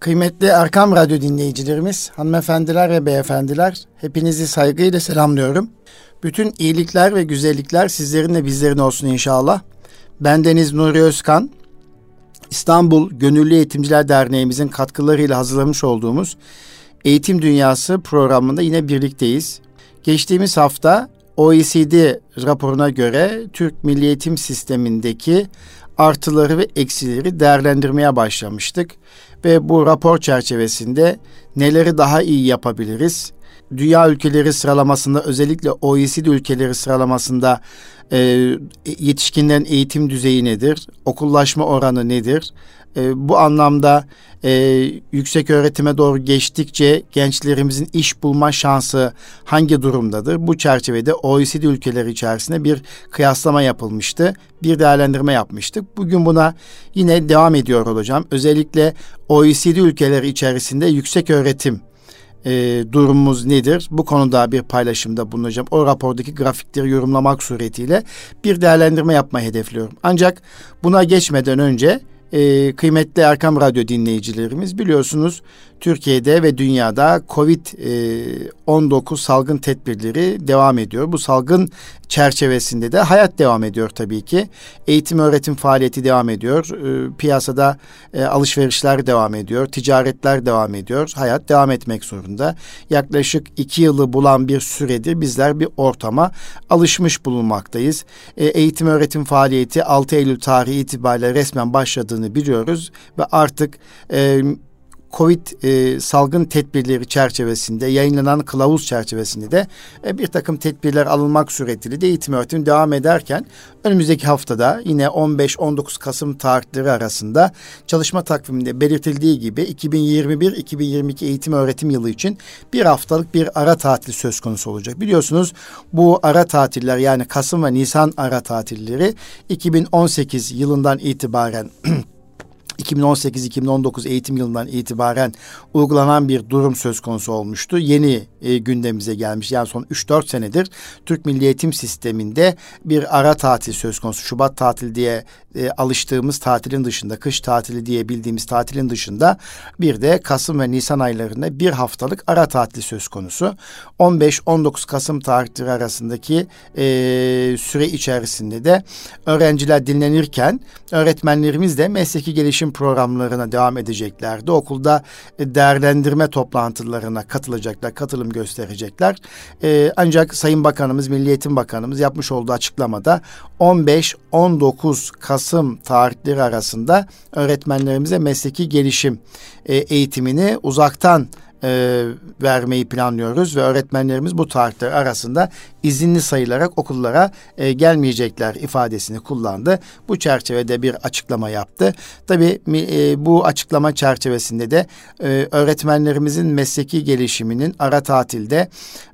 Kıymetli Erkam Radyo dinleyicilerimiz, hanımefendiler ve beyefendiler, hepinizi saygıyla selamlıyorum. Bütün iyilikler ve güzellikler sizlerin ve bizlerin olsun inşallah. Ben Deniz Nuri Özkan, İstanbul Gönüllü Eğitimciler Derneğimizin katkılarıyla hazırlamış olduğumuz Eğitim Dünyası programında yine birlikteyiz. Geçtiğimiz hafta OECD raporuna göre Türk Milli Eğitim Sistemi'ndeki artıları ve eksileri değerlendirmeye başlamıştık ve bu rapor çerçevesinde neleri daha iyi yapabiliriz? Dünya ülkeleri sıralamasında özellikle OECD ülkeleri sıralamasında e, yetişkinlerin eğitim düzeyi nedir? Okullaşma oranı nedir? E, bu anlamda e, yüksek öğretime doğru geçtikçe gençlerimizin iş bulma şansı hangi durumdadır? Bu çerçevede OECD ülkeleri içerisinde bir kıyaslama yapılmıştı. Bir değerlendirme yapmıştık. Bugün buna yine devam ediyor olacağım. Özellikle OECD ülkeleri içerisinde yüksek öğretim e, durumumuz nedir? Bu konuda bir paylaşımda bulunacağım. O rapordaki grafikleri yorumlamak suretiyle bir değerlendirme yapmayı hedefliyorum. Ancak buna geçmeden önce e, kıymetli Erkam Radyo dinleyicilerimiz biliyorsunuz Türkiye'de ve dünyada Covid-19 salgın tedbirleri devam ediyor. Bu salgın çerçevesinde de hayat devam ediyor tabii ki. Eğitim öğretim faaliyeti devam ediyor. E, piyasada e, alışverişler devam ediyor. Ticaretler devam ediyor. Hayat devam etmek zorunda. Yaklaşık iki yılı bulan bir süredir bizler bir ortama alışmış bulunmaktayız. E, eğitim öğretim faaliyeti 6 Eylül tarihi itibariyle resmen başladığını biliyoruz ve artık e, Covid e, salgın tedbirleri çerçevesinde yayınlanan kılavuz çerçevesinde de e, bir takım tedbirler alınmak suretiyle de eğitim öğretim devam ederken önümüzdeki haftada yine 15-19 Kasım tarihleri arasında çalışma takviminde belirtildiği gibi 2021-2022 eğitim öğretim yılı için bir haftalık bir ara tatil söz konusu olacak. Biliyorsunuz bu ara tatiller yani Kasım ve Nisan ara tatilleri 2018 yılından itibaren 2018-2019 eğitim yılından itibaren uygulanan bir durum söz konusu olmuştu. Yeni e, gündemimize gelmiş. Yani son 3-4 senedir Türk Milli Eğitim Sistemi'nde bir ara tatil söz konusu. Şubat tatil diye e, alıştığımız tatilin dışında, kış tatili diye bildiğimiz tatilin dışında bir de Kasım ve Nisan aylarında bir haftalık ara tatil söz konusu. 15-19 Kasım tarihleri arasındaki e, süre içerisinde de öğrenciler dinlenirken öğretmenlerimiz de mesleki gelişim programlarına devam edeceklerdi. Okulda e, değerlendirme toplantılarına katılacaklar, katılım gösterecekler. E, ancak Sayın Bakanımız, Milli Eğitim Bakanımız yapmış olduğu açıklamada 15-19 Kasım tarihleri arasında öğretmenlerimize mesleki gelişim e, eğitimini uzaktan e, vermeyi planlıyoruz ve öğretmenlerimiz bu tarihler arasında izinli sayılarak okullara e, gelmeyecekler ifadesini kullandı. Bu çerçevede bir açıklama yaptı. Tabii e, bu açıklama çerçevesinde de e, öğretmenlerimizin mesleki gelişiminin ara tatilde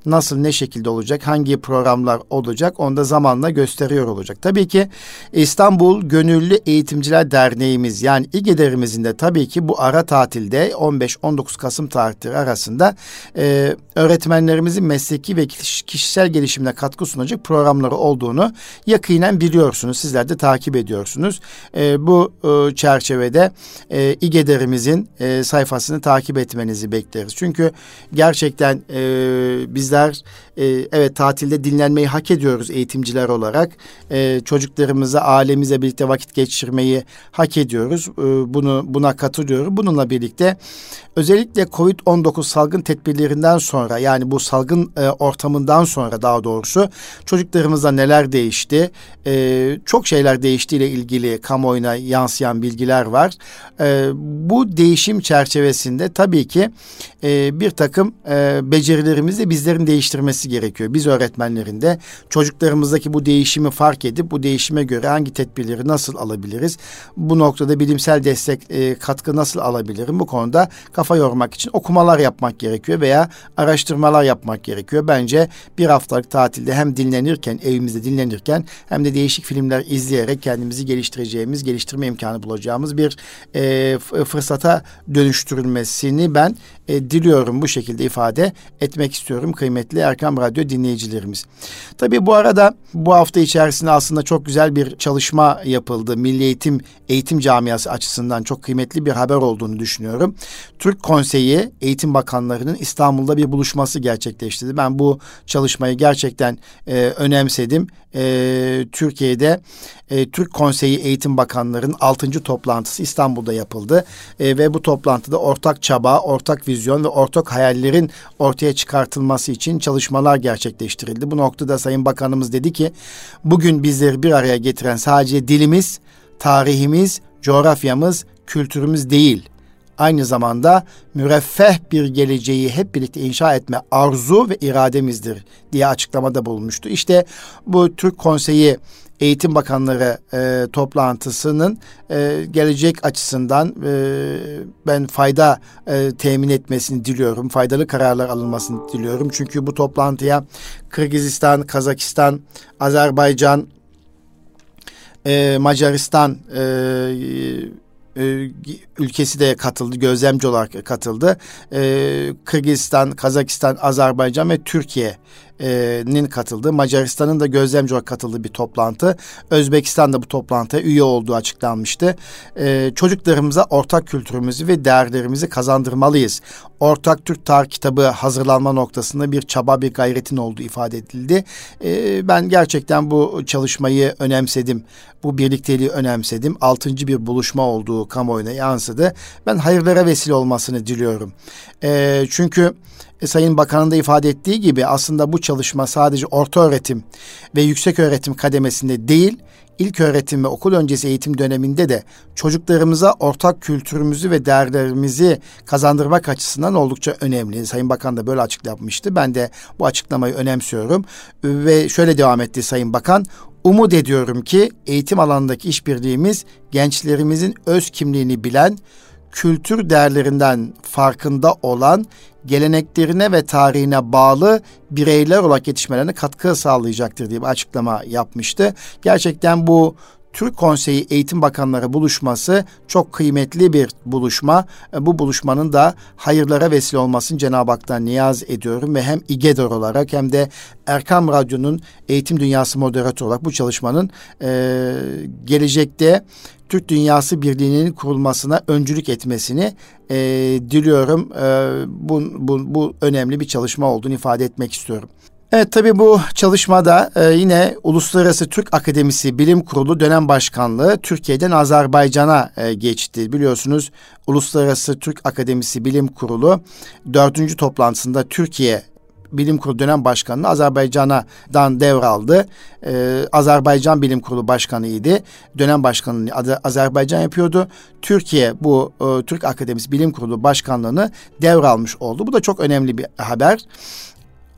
nasıl ne şekilde olacak, hangi programlar olacak onu da zamanla gösteriyor olacak. Tabii ki İstanbul Gönüllü Eğitimciler Derneğimiz yani İGEDER'imizin de tabii ki bu ara tatilde 15-19 Kasım tarihleri arasında e, öğretmenlerimizin mesleki ve kişisel gelişimine katkı sunacak programları olduğunu yakinen biliyorsunuz. Sizler de takip ediyorsunuz. E, bu e, çerçevede e, İGEDER'imizin e, sayfasını takip etmenizi bekleriz. Çünkü gerçekten e, bizler e, evet tatilde dinlenmeyi hak ediyoruz eğitimciler olarak. E, çocuklarımıza, ailemize birlikte vakit geçirmeyi hak ediyoruz. E, bunu buna katılıyorum. Bununla birlikte özellikle Covid-19 salgın tedbirlerinden sonra yani bu salgın e, ortamından sonra daha doğrusu çocuklarımızda neler değişti? E, çok şeyler değiştiğiyle ilgili kamuoyuna yansıyan bilgiler var. E, bu değişim çerçevesinde tabii ki e, bir takım e, becerilerimizi bizlerin değiştirmesi gerekiyor. Biz öğretmenlerin de çocuklarımızdaki bu değişimi fark edip bu değişime göre hangi tedbirleri nasıl alabiliriz? Bu noktada bilimsel destek e, katkı nasıl alabilirim? Bu konuda kafa yormak için okumalar yapmak gerekiyor veya araştırmalar yapmak gerekiyor. Bence bir haftalık tatilde hem dinlenirken, evimizde dinlenirken hem de değişik filmler izleyerek kendimizi geliştireceğimiz, geliştirme imkanı bulacağımız bir e, fırsata dönüştürülmesini ben e, diliyorum bu şekilde ifade etmek istiyorum kıymetli Radyo dinleyicilerimiz. Tabii bu arada bu hafta içerisinde aslında çok güzel bir çalışma yapıldı. Milli Eğitim Eğitim Camiası açısından çok kıymetli bir haber olduğunu düşünüyorum. Türk Konseyi Eğitim Bakanlarının İstanbul'da bir buluşması gerçekleştirdi. Ben bu çalışmayı gerçekten e, önemsedim. E, Türkiye'de e, Türk Konseyi Eğitim Bakanlarının 6. toplantısı İstanbul'da yapıldı. E, ve bu toplantıda ortak çaba, ortak vizyon ve ortak hayallerin ortaya çıkartılması için çalışmalar gerçekleştirildi. Bu noktada Sayın Bakanımız dedi ki bugün bizleri bir araya getiren sadece dilimiz, tarihimiz, coğrafyamız, kültürümüz değil aynı zamanda müreffeh bir geleceği hep birlikte inşa etme arzu ve irademizdir diye açıklamada bulunmuştu. İşte bu Türk Konseyi Eğitim Bakanları e, toplantısının e, gelecek açısından e, ben fayda e, temin etmesini diliyorum. Faydalı kararlar alınmasını diliyorum. Çünkü bu toplantıya Kırgızistan, Kazakistan, Azerbaycan, e, Macaristan e, e, ülkesi de katıldı, gözlemci olarak katıldı. E, Kırgızistan, Kazakistan, Azerbaycan ve Türkiye nin katıldığı, Macaristan'ın da gözlemci olarak katıldığı bir toplantı. Özbekistan da bu toplantıya üye olduğu açıklanmıştı. Ee, çocuklarımıza ortak kültürümüzü ve değerlerimizi kazandırmalıyız. Ortak Türk Tarih kitabı hazırlanma noktasında bir çaba, bir gayretin olduğu ifade edildi. Ben gerçekten bu çalışmayı önemsedim. Bu birlikteliği önemsedim. Altıncı bir buluşma olduğu kamuoyuna yansıdı. Ben hayırlara vesile olmasını diliyorum. Ee, çünkü e, Sayın Bakan'ın da ifade ettiği gibi aslında bu çalışma sadece orta öğretim ve yüksek öğretim kademesinde değil, ilk öğretim ve okul öncesi eğitim döneminde de çocuklarımıza ortak kültürümüzü ve değerlerimizi kazandırmak açısından oldukça önemli. Sayın Bakan da böyle açıklamıştı. Ben de bu açıklamayı önemsiyorum. Ve şöyle devam etti Sayın Bakan. Umut ediyorum ki eğitim alanındaki işbirliğimiz gençlerimizin öz kimliğini bilen, kültür değerlerinden farkında olan, geleneklerine ve tarihine bağlı bireyler olarak yetişmelerine katkı sağlayacaktır diye bir açıklama yapmıştı. Gerçekten bu Türk Konseyi Eğitim Bakanları buluşması çok kıymetli bir buluşma. E, bu buluşmanın da hayırlara vesile olmasını Cenab-ı Hak'tan niyaz ediyorum ve hem İGEDOR olarak hem de Erkam Radyo'nun eğitim dünyası moderatörü olarak bu çalışmanın e, gelecekte Türk Dünyası Birliği'nin kurulmasına öncülük etmesini e, diliyorum. E, bu, bu, bu önemli bir çalışma olduğunu ifade etmek istiyorum. Evet tabii bu çalışmada e, yine Uluslararası Türk Akademisi Bilim Kurulu dönem başkanlığı Türkiye'den Azerbaycan'a e, geçti. Biliyorsunuz Uluslararası Türk Akademisi Bilim Kurulu dördüncü toplantısında Türkiye Bilim Kurulu dönem başkanını Azerbaycan'dan devraldı. Ee, Azerbaycan Bilim Kurulu başkanıydı. Dönem başkanını Azerbaycan yapıyordu. Türkiye bu e, Türk Akademisi Bilim Kurulu başkanlığını devralmış oldu. Bu da çok önemli bir haber.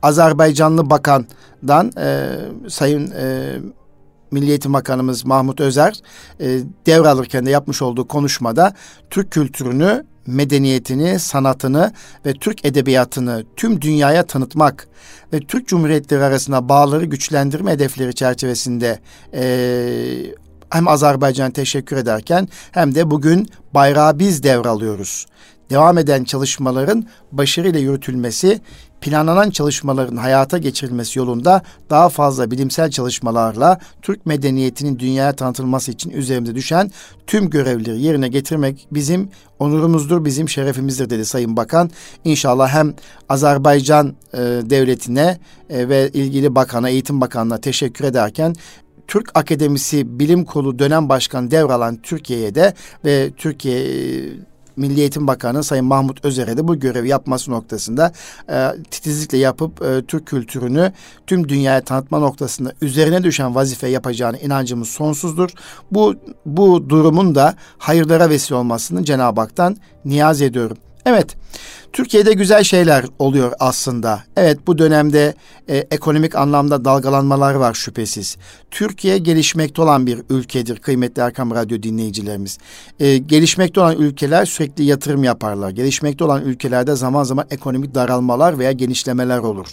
Azerbaycanlı bakandan e, Sayın e, Milli Bakanımız Mahmut Özer e, devralırken de yapmış olduğu konuşmada Türk kültürünü, medeniyetini, sanatını ve Türk edebiyatını tüm dünyaya tanıtmak ve Türk Cumhuriyetleri arasında bağları güçlendirme hedefleri çerçevesinde e, hem Azerbaycan'a teşekkür ederken hem de bugün bayrağı biz devralıyoruz. Devam eden çalışmaların başarıyla yürütülmesi planlanan çalışmaların hayata geçirilmesi yolunda daha fazla bilimsel çalışmalarla Türk medeniyetinin dünyaya tanıtılması için üzerimize düşen tüm görevleri yerine getirmek bizim onurumuzdur, bizim şerefimizdir dedi Sayın Bakan. İnşallah hem Azerbaycan e, devletine e, ve ilgili bakana, eğitim bakanına teşekkür ederken Türk Akademisi Bilim Kurulu dönem başkanı devralan Türkiye'ye de ve Türkiye Milli Eğitim Bakanı Sayın Mahmut Özer'e de bu görevi yapması noktasında e, titizlikle yapıp e, Türk kültürünü tüm dünyaya tanıtma noktasında üzerine düşen vazife yapacağını inancımız sonsuzdur. Bu bu durumun da hayırlara vesile olmasını Cenab-ı Hak'tan niyaz ediyorum. Evet, Türkiye'de güzel şeyler oluyor aslında. Evet bu dönemde e, ekonomik anlamda dalgalanmalar var şüphesiz. Türkiye gelişmekte olan bir ülkedir kıymetli Erkam Radyo dinleyicilerimiz. E, gelişmekte olan ülkeler sürekli yatırım yaparlar. Gelişmekte olan ülkelerde zaman zaman ekonomik daralmalar veya genişlemeler olur.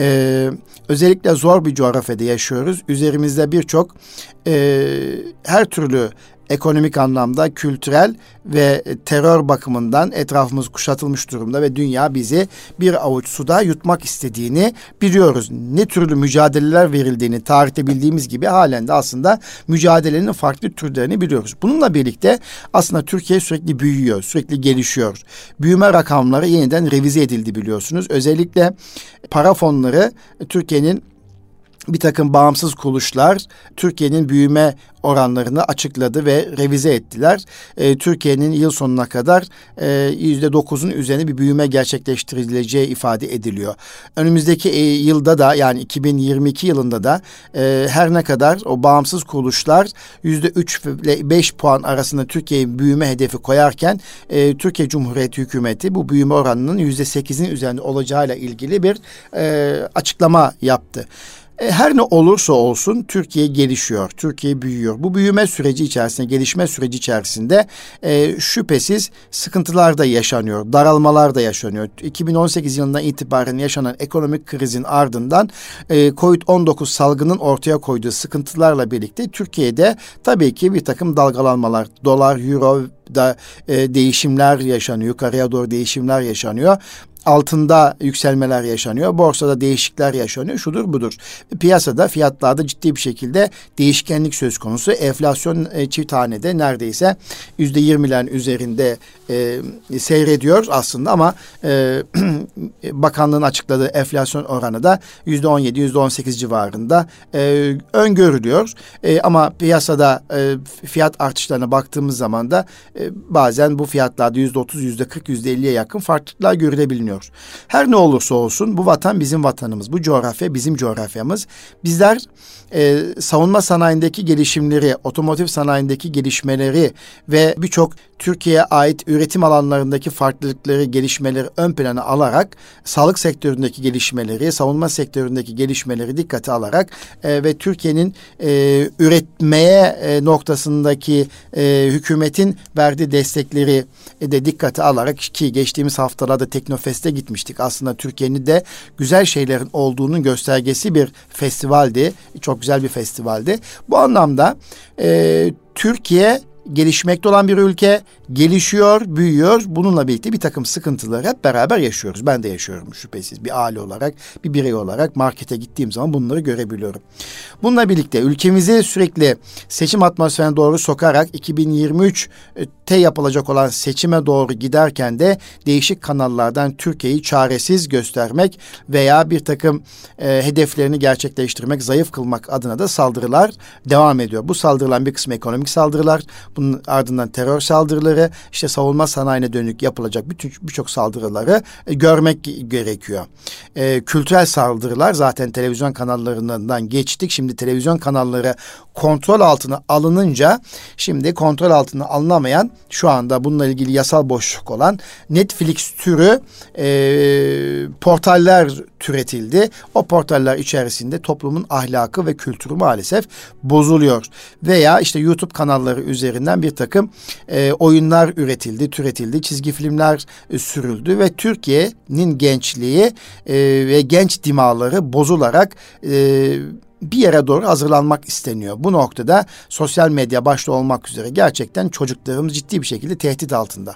E, özellikle zor bir coğrafyada yaşıyoruz. Üzerimizde birçok e, her türlü ekonomik anlamda, kültürel ve terör bakımından etrafımız kuşatılmış durumda ve dünya bizi bir avuç suda yutmak istediğini biliyoruz. Ne türlü mücadeleler verildiğini tarihte bildiğimiz gibi halen de aslında mücadelenin farklı türlerini biliyoruz. Bununla birlikte aslında Türkiye sürekli büyüyor, sürekli gelişiyor. Büyüme rakamları yeniden revize edildi biliyorsunuz. Özellikle para fonları Türkiye'nin bir takım bağımsız kuruluşlar Türkiye'nin büyüme oranlarını açıkladı ve revize ettiler. E, Türkiye'nin yıl sonuna kadar e, yüzde dokuzun üzerine bir büyüme gerçekleştirileceği ifade ediliyor. Önümüzdeki e, yılda da yani 2022 yılında da e, her ne kadar o bağımsız kuruluşlar yüzde üç ile beş puan arasında Türkiye'nin büyüme hedefi koyarken e, Türkiye Cumhuriyeti hükümeti bu büyüme oranının yüzde sekizin üzerinde olacağıyla ilgili bir e, açıklama yaptı. E, her ne olursa olsun Türkiye gelişiyor, Türkiye büyüyor. Bu büyüme süreci içerisinde, gelişme süreci içerisinde e, şüphesiz sıkıntılar da yaşanıyor, daralmalar da yaşanıyor. 2018 yılından itibaren yaşanan ekonomik krizin ardından e, COVID-19 salgının ortaya koyduğu sıkıntılarla birlikte Türkiye'de tabii ki bir takım dalgalanmalar, dolar, euro da e, değişimler yaşanıyor, yukarıya doğru değişimler yaşanıyor altında yükselmeler yaşanıyor. Borsada değişiklikler yaşanıyor. Şudur budur. Piyasada fiyatlarda ciddi bir şekilde değişkenlik söz konusu. Enflasyon e, çift hanede neredeyse yüzde yirmilerin üzerinde e, seyrediyor aslında ama e, bakanlığın açıkladığı enflasyon oranı da yüzde on yedi, yüzde on sekiz civarında e, öngörülüyor. E, ama piyasada e, fiyat artışlarına baktığımız zaman da e, bazen bu fiyatlarda yüzde otuz, yüzde kırk, yüzde elliye yakın farklılıklar görülebiliyor düşünüyor. Her ne olursa olsun bu vatan bizim vatanımız, bu coğrafya bizim coğrafyamız. Bizler e, savunma sanayindeki gelişimleri, otomotiv sanayindeki gelişmeleri ve birçok Türkiye'ye ait üretim alanlarındaki farklılıkları, gelişmeleri ön plana alarak sağlık sektöründeki gelişmeleri, savunma sektöründeki gelişmeleri dikkate alarak e, ve Türkiye'nin e, üretmeye e, noktasındaki e, hükümetin verdiği destekleri e, de dikkate alarak ki geçtiğimiz haftalarda Teknofest'e gitmiştik. Aslında Türkiye'nin de güzel şeylerin olduğunun göstergesi bir festivaldi. Çok güzel bir festivaldi. Bu anlamda e, Türkiye gelişmekte olan bir ülke gelişiyor, büyüyor. Bununla birlikte bir takım sıkıntıları hep beraber yaşıyoruz. Ben de yaşıyorum şüphesiz. Bir aile olarak, bir birey olarak markete gittiğim zaman bunları görebiliyorum. Bununla birlikte ülkemizi sürekli seçim atmosferine doğru sokarak 2023'te yapılacak olan seçime doğru giderken de değişik kanallardan Türkiye'yi çaresiz göstermek veya bir takım e, hedeflerini gerçekleştirmek, zayıf kılmak adına da saldırılar devam ediyor. Bu saldırılan bir kısmı ekonomik saldırılar, bunun ardından terör saldırıları, işte savunma sanayine dönük yapılacak bütün birçok saldırıları e, görmek gerekiyor. E, kültürel saldırılar zaten televizyon kanallarından geçtik. Şimdi televizyon kanalları kontrol altına alınınca şimdi kontrol altına alınamayan şu anda bununla ilgili yasal boşluk olan Netflix türü e, portaller türetildi. O portaller içerisinde toplumun ahlakı ve kültürü maalesef bozuluyor. Veya işte YouTube kanalları üzerinden bir takım e, oyunlar üretildi, türetildi, çizgi filmler e, sürüldü ve Türkiye'nin gençliği e, ve genç dimaları bozularak e, bir yere doğru hazırlanmak isteniyor. Bu noktada sosyal medya başta olmak üzere gerçekten çocuklarımız ciddi bir şekilde tehdit altında.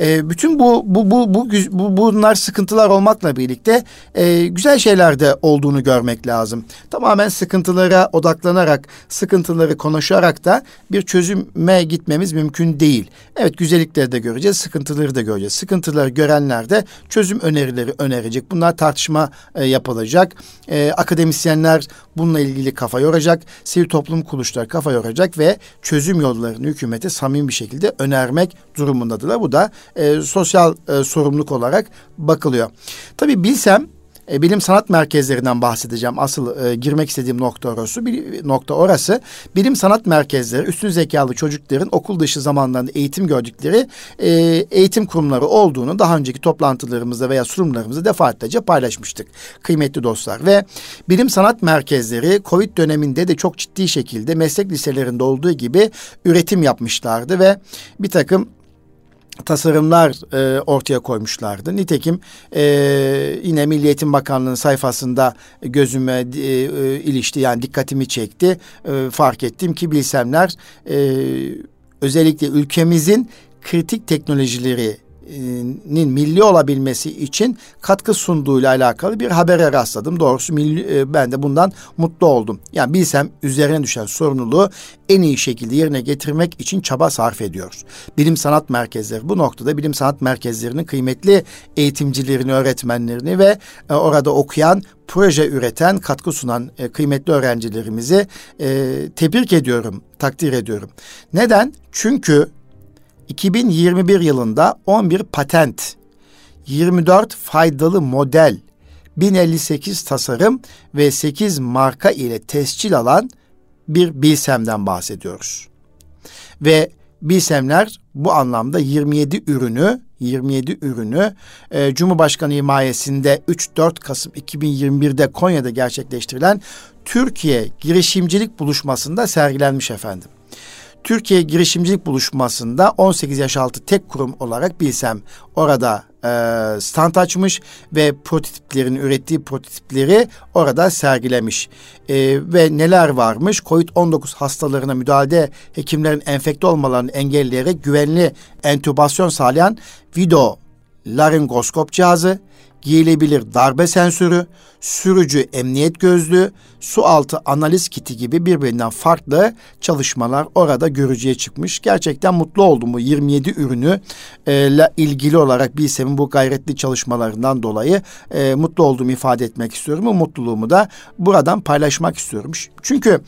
E, bütün bu bu, bu bu bu bunlar sıkıntılar olmakla birlikte e, güzel şeyler de olduğunu görmek lazım. Tamamen sıkıntılara odaklanarak, sıkıntıları konuşarak da bir çözüme gitmemiz mümkün değil. Evet güzellikleri de göreceğiz, sıkıntıları da göreceğiz. Sıkıntıları görenler de çözüm önerileri önerecek. Bunlar tartışma e, yapılacak. E, akademisyenler bununla ilgili kafa yoracak. Sivil toplum kuruluşları kafa yoracak ve çözüm yollarını hükümete samimi bir şekilde önermek durumundadırlar. Bu da e, sosyal e, sorumluluk olarak bakılıyor. Tabii bilsem E, bilim sanat merkezlerinden bahsedeceğim. Asıl e, girmek istediğim nokta orası. Bir, nokta orası. Bilim sanat merkezleri üstün zekalı çocukların okul dışı zamanlarında eğitim gördükleri e, eğitim kurumları olduğunu daha önceki toplantılarımızda veya sunumlarımızda defaatlerce paylaşmıştık. Kıymetli dostlar ve bilim sanat merkezleri Covid döneminde de çok ciddi şekilde meslek liselerinde olduğu gibi üretim yapmışlardı ve bir takım tasarımlar e, ortaya koymuşlardı. Nitekim e, yine Milli Eğitim Bakanlığı'nın sayfasında gözüme e, e, ilişti yani dikkatimi çekti. E, fark ettim ki bilsemler e, özellikle ülkemizin kritik teknolojileri nin milli olabilmesi için katkı sunduğuyla alakalı bir habere rastladım. Doğrusu milli, ben de bundan mutlu oldum. Yani bilsem üzerine düşen sorumluluğu en iyi şekilde yerine getirmek için çaba sarf ediyoruz. Bilim sanat merkezleri bu noktada bilim sanat merkezlerinin kıymetli eğitimcilerini, öğretmenlerini ve orada okuyan proje üreten, katkı sunan kıymetli öğrencilerimizi tebrik ediyorum, takdir ediyorum. Neden? Çünkü 2021 yılında 11 patent, 24 faydalı model, 1058 tasarım ve 8 marka ile tescil alan bir bilsemden bahsediyoruz. Ve bilsemler bu anlamda 27 ürünü 27 ürünü e, Cumhurbaşkanı himayesinde 3-4 Kasım 2021'de Konya'da gerçekleştirilen Türkiye girişimcilik buluşmasında sergilenmiş efendim. Türkiye girişimcilik buluşmasında 18 yaş altı tek kurum olarak bilsem orada e, stand açmış ve prototiplerin ürettiği prototipleri orada sergilemiş. E, ve neler varmış? Covid-19 hastalarına müdahale hekimlerin enfekte olmalarını engelleyerek güvenli entübasyon sağlayan video laringoskop cihazı, giyilebilir darbe sensörü, sürücü emniyet gözlüğü, su altı analiz kiti gibi birbirinden farklı çalışmalar orada görücüye çıkmış. Gerçekten mutlu oldum bu 27 ürünü ile ilgili olarak BİSEM'in bu gayretli çalışmalarından dolayı e, mutlu olduğumu ifade etmek istiyorum. Bu mutluluğumu da buradan paylaşmak istiyorum. Çünkü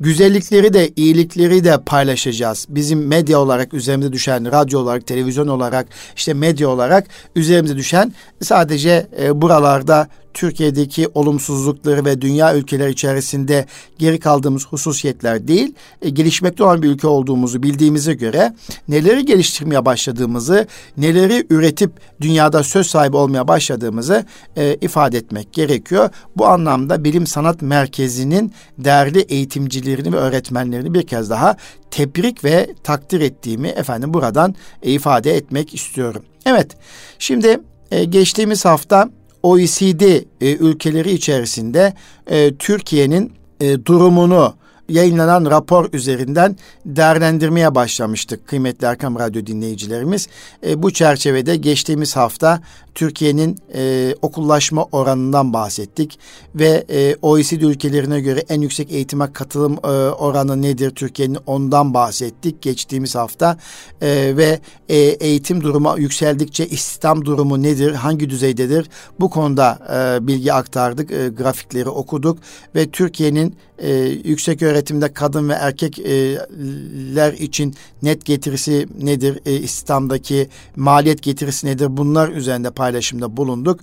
güzellikleri de iyilikleri de paylaşacağız. Bizim medya olarak üzerimize düşen, radyo olarak, televizyon olarak, işte medya olarak üzerimize düşen sadece e, buralarda Türkiye'deki olumsuzlukları ve dünya ülkeleri içerisinde geri kaldığımız hususiyetler değil, e, gelişmekte olan bir ülke olduğumuzu bildiğimize göre neleri geliştirmeye başladığımızı, neleri üretip dünyada söz sahibi olmaya başladığımızı e, ifade etmek gerekiyor. Bu anlamda Bilim Sanat Merkezi'nin değerli eğitimcilerini ve öğretmenlerini bir kez daha tebrik ve takdir ettiğimi efendim buradan e, ifade etmek istiyorum. Evet, şimdi e, geçtiğimiz hafta OECD e, ülkeleri içerisinde e, Türkiye'nin e, durumunu yayınlanan rapor üzerinden değerlendirmeye başlamıştık kıymetli Erkam Radyo dinleyicilerimiz. E, bu çerçevede geçtiğimiz hafta Türkiye'nin e, okullaşma oranından bahsettik ve e, OECD ülkelerine göre en yüksek eğitime katılım e, oranı nedir? Türkiye'nin ondan bahsettik geçtiğimiz hafta. E, ve e, eğitim durumu yükseldikçe istihdam durumu nedir? Hangi düzeydedir? Bu konuda e, bilgi aktardık e, grafikleri okuduk ve Türkiye'nin e, yüksek öğretimde kadın ve erkekler için net getirisi nedir e, istihdamdaki maliyet getirisi nedir bunlar üzerinde paylaşımda bulunduk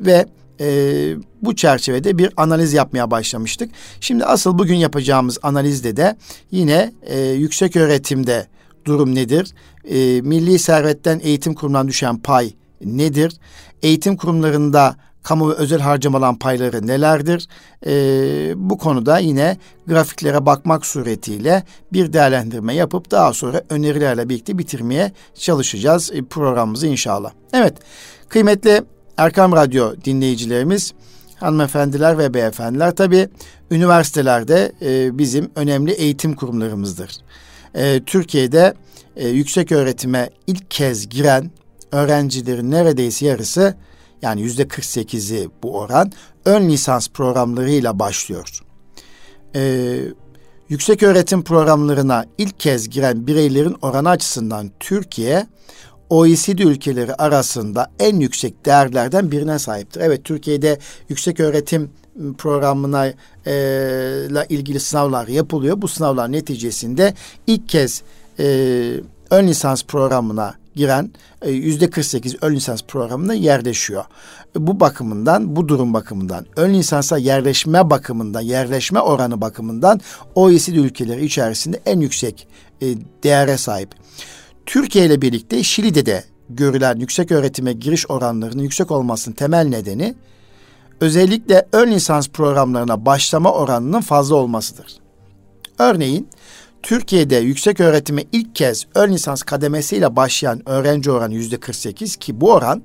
ve e, bu çerçevede bir analiz yapmaya başlamıştık. Şimdi asıl bugün yapacağımız analizde de yine e, yüksek öğretimde durum nedir? E, milli servetten eğitim kurumundan düşen pay nedir? Eğitim kurumlarında kamu ve özel harcamalan payları nelerdir? E, bu konuda yine grafiklere bakmak suretiyle bir değerlendirme yapıp daha sonra önerilerle birlikte bitirmeye çalışacağız e, programımızı inşallah. Evet. Kıymetli Erkam Radyo dinleyicilerimiz, hanımefendiler ve beyefendiler tabi üniversitelerde e, bizim önemli eğitim kurumlarımızdır. E, Türkiye'de e, yüksek öğretime ilk kez giren öğrencilerin neredeyse yarısı yani yüzde 48'i bu oran ön lisans programlarıyla başlıyor. Ee, yüksek öğretim programlarına ilk kez giren bireylerin oranı açısından Türkiye OECD ülkeleri arasında en yüksek değerlerden birine sahiptir. Evet Türkiye'de yüksek öğretim programına e, ile ilgili sınavlar yapılıyor. Bu sınavlar neticesinde ilk kez e, ön lisans programına giren e, yüzde 48 ön lisans programına yerleşiyor. E, bu bakımından, bu durum bakımından, ön lisansa yerleşme bakımından, yerleşme oranı bakımından OECD ülkeleri içerisinde en yüksek e, değere sahip. Türkiye ile birlikte Şili'de de görülen yüksek öğretime giriş oranlarının yüksek olmasının temel nedeni özellikle ön lisans programlarına başlama oranının fazla olmasıdır. Örneğin Türkiye'de yüksek öğretime ilk kez ön lisans kademesiyle başlayan öğrenci oranı yüzde 48 ki bu oran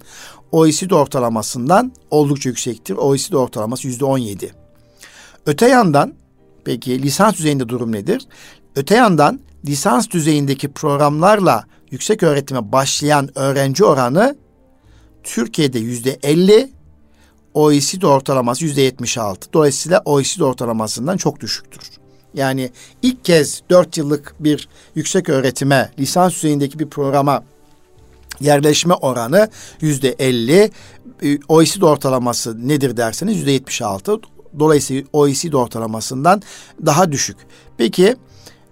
OECD ortalamasından oldukça yüksektir. OECD ortalaması yüzde 17. Öte yandan peki lisans düzeyinde durum nedir? Öte yandan lisans düzeyindeki programlarla yüksek öğretime başlayan öğrenci oranı Türkiye'de yüzde 50, OECD ortalaması yüzde 76. Dolayısıyla OECD ortalamasından çok düşüktür. Yani ilk kez dört yıllık bir yüksek öğretime, lisans düzeyindeki bir programa yerleşme oranı yüzde 50. OECD ortalaması nedir derseniz yüzde 76. Dolayısıyla OECD ortalamasından daha düşük. Peki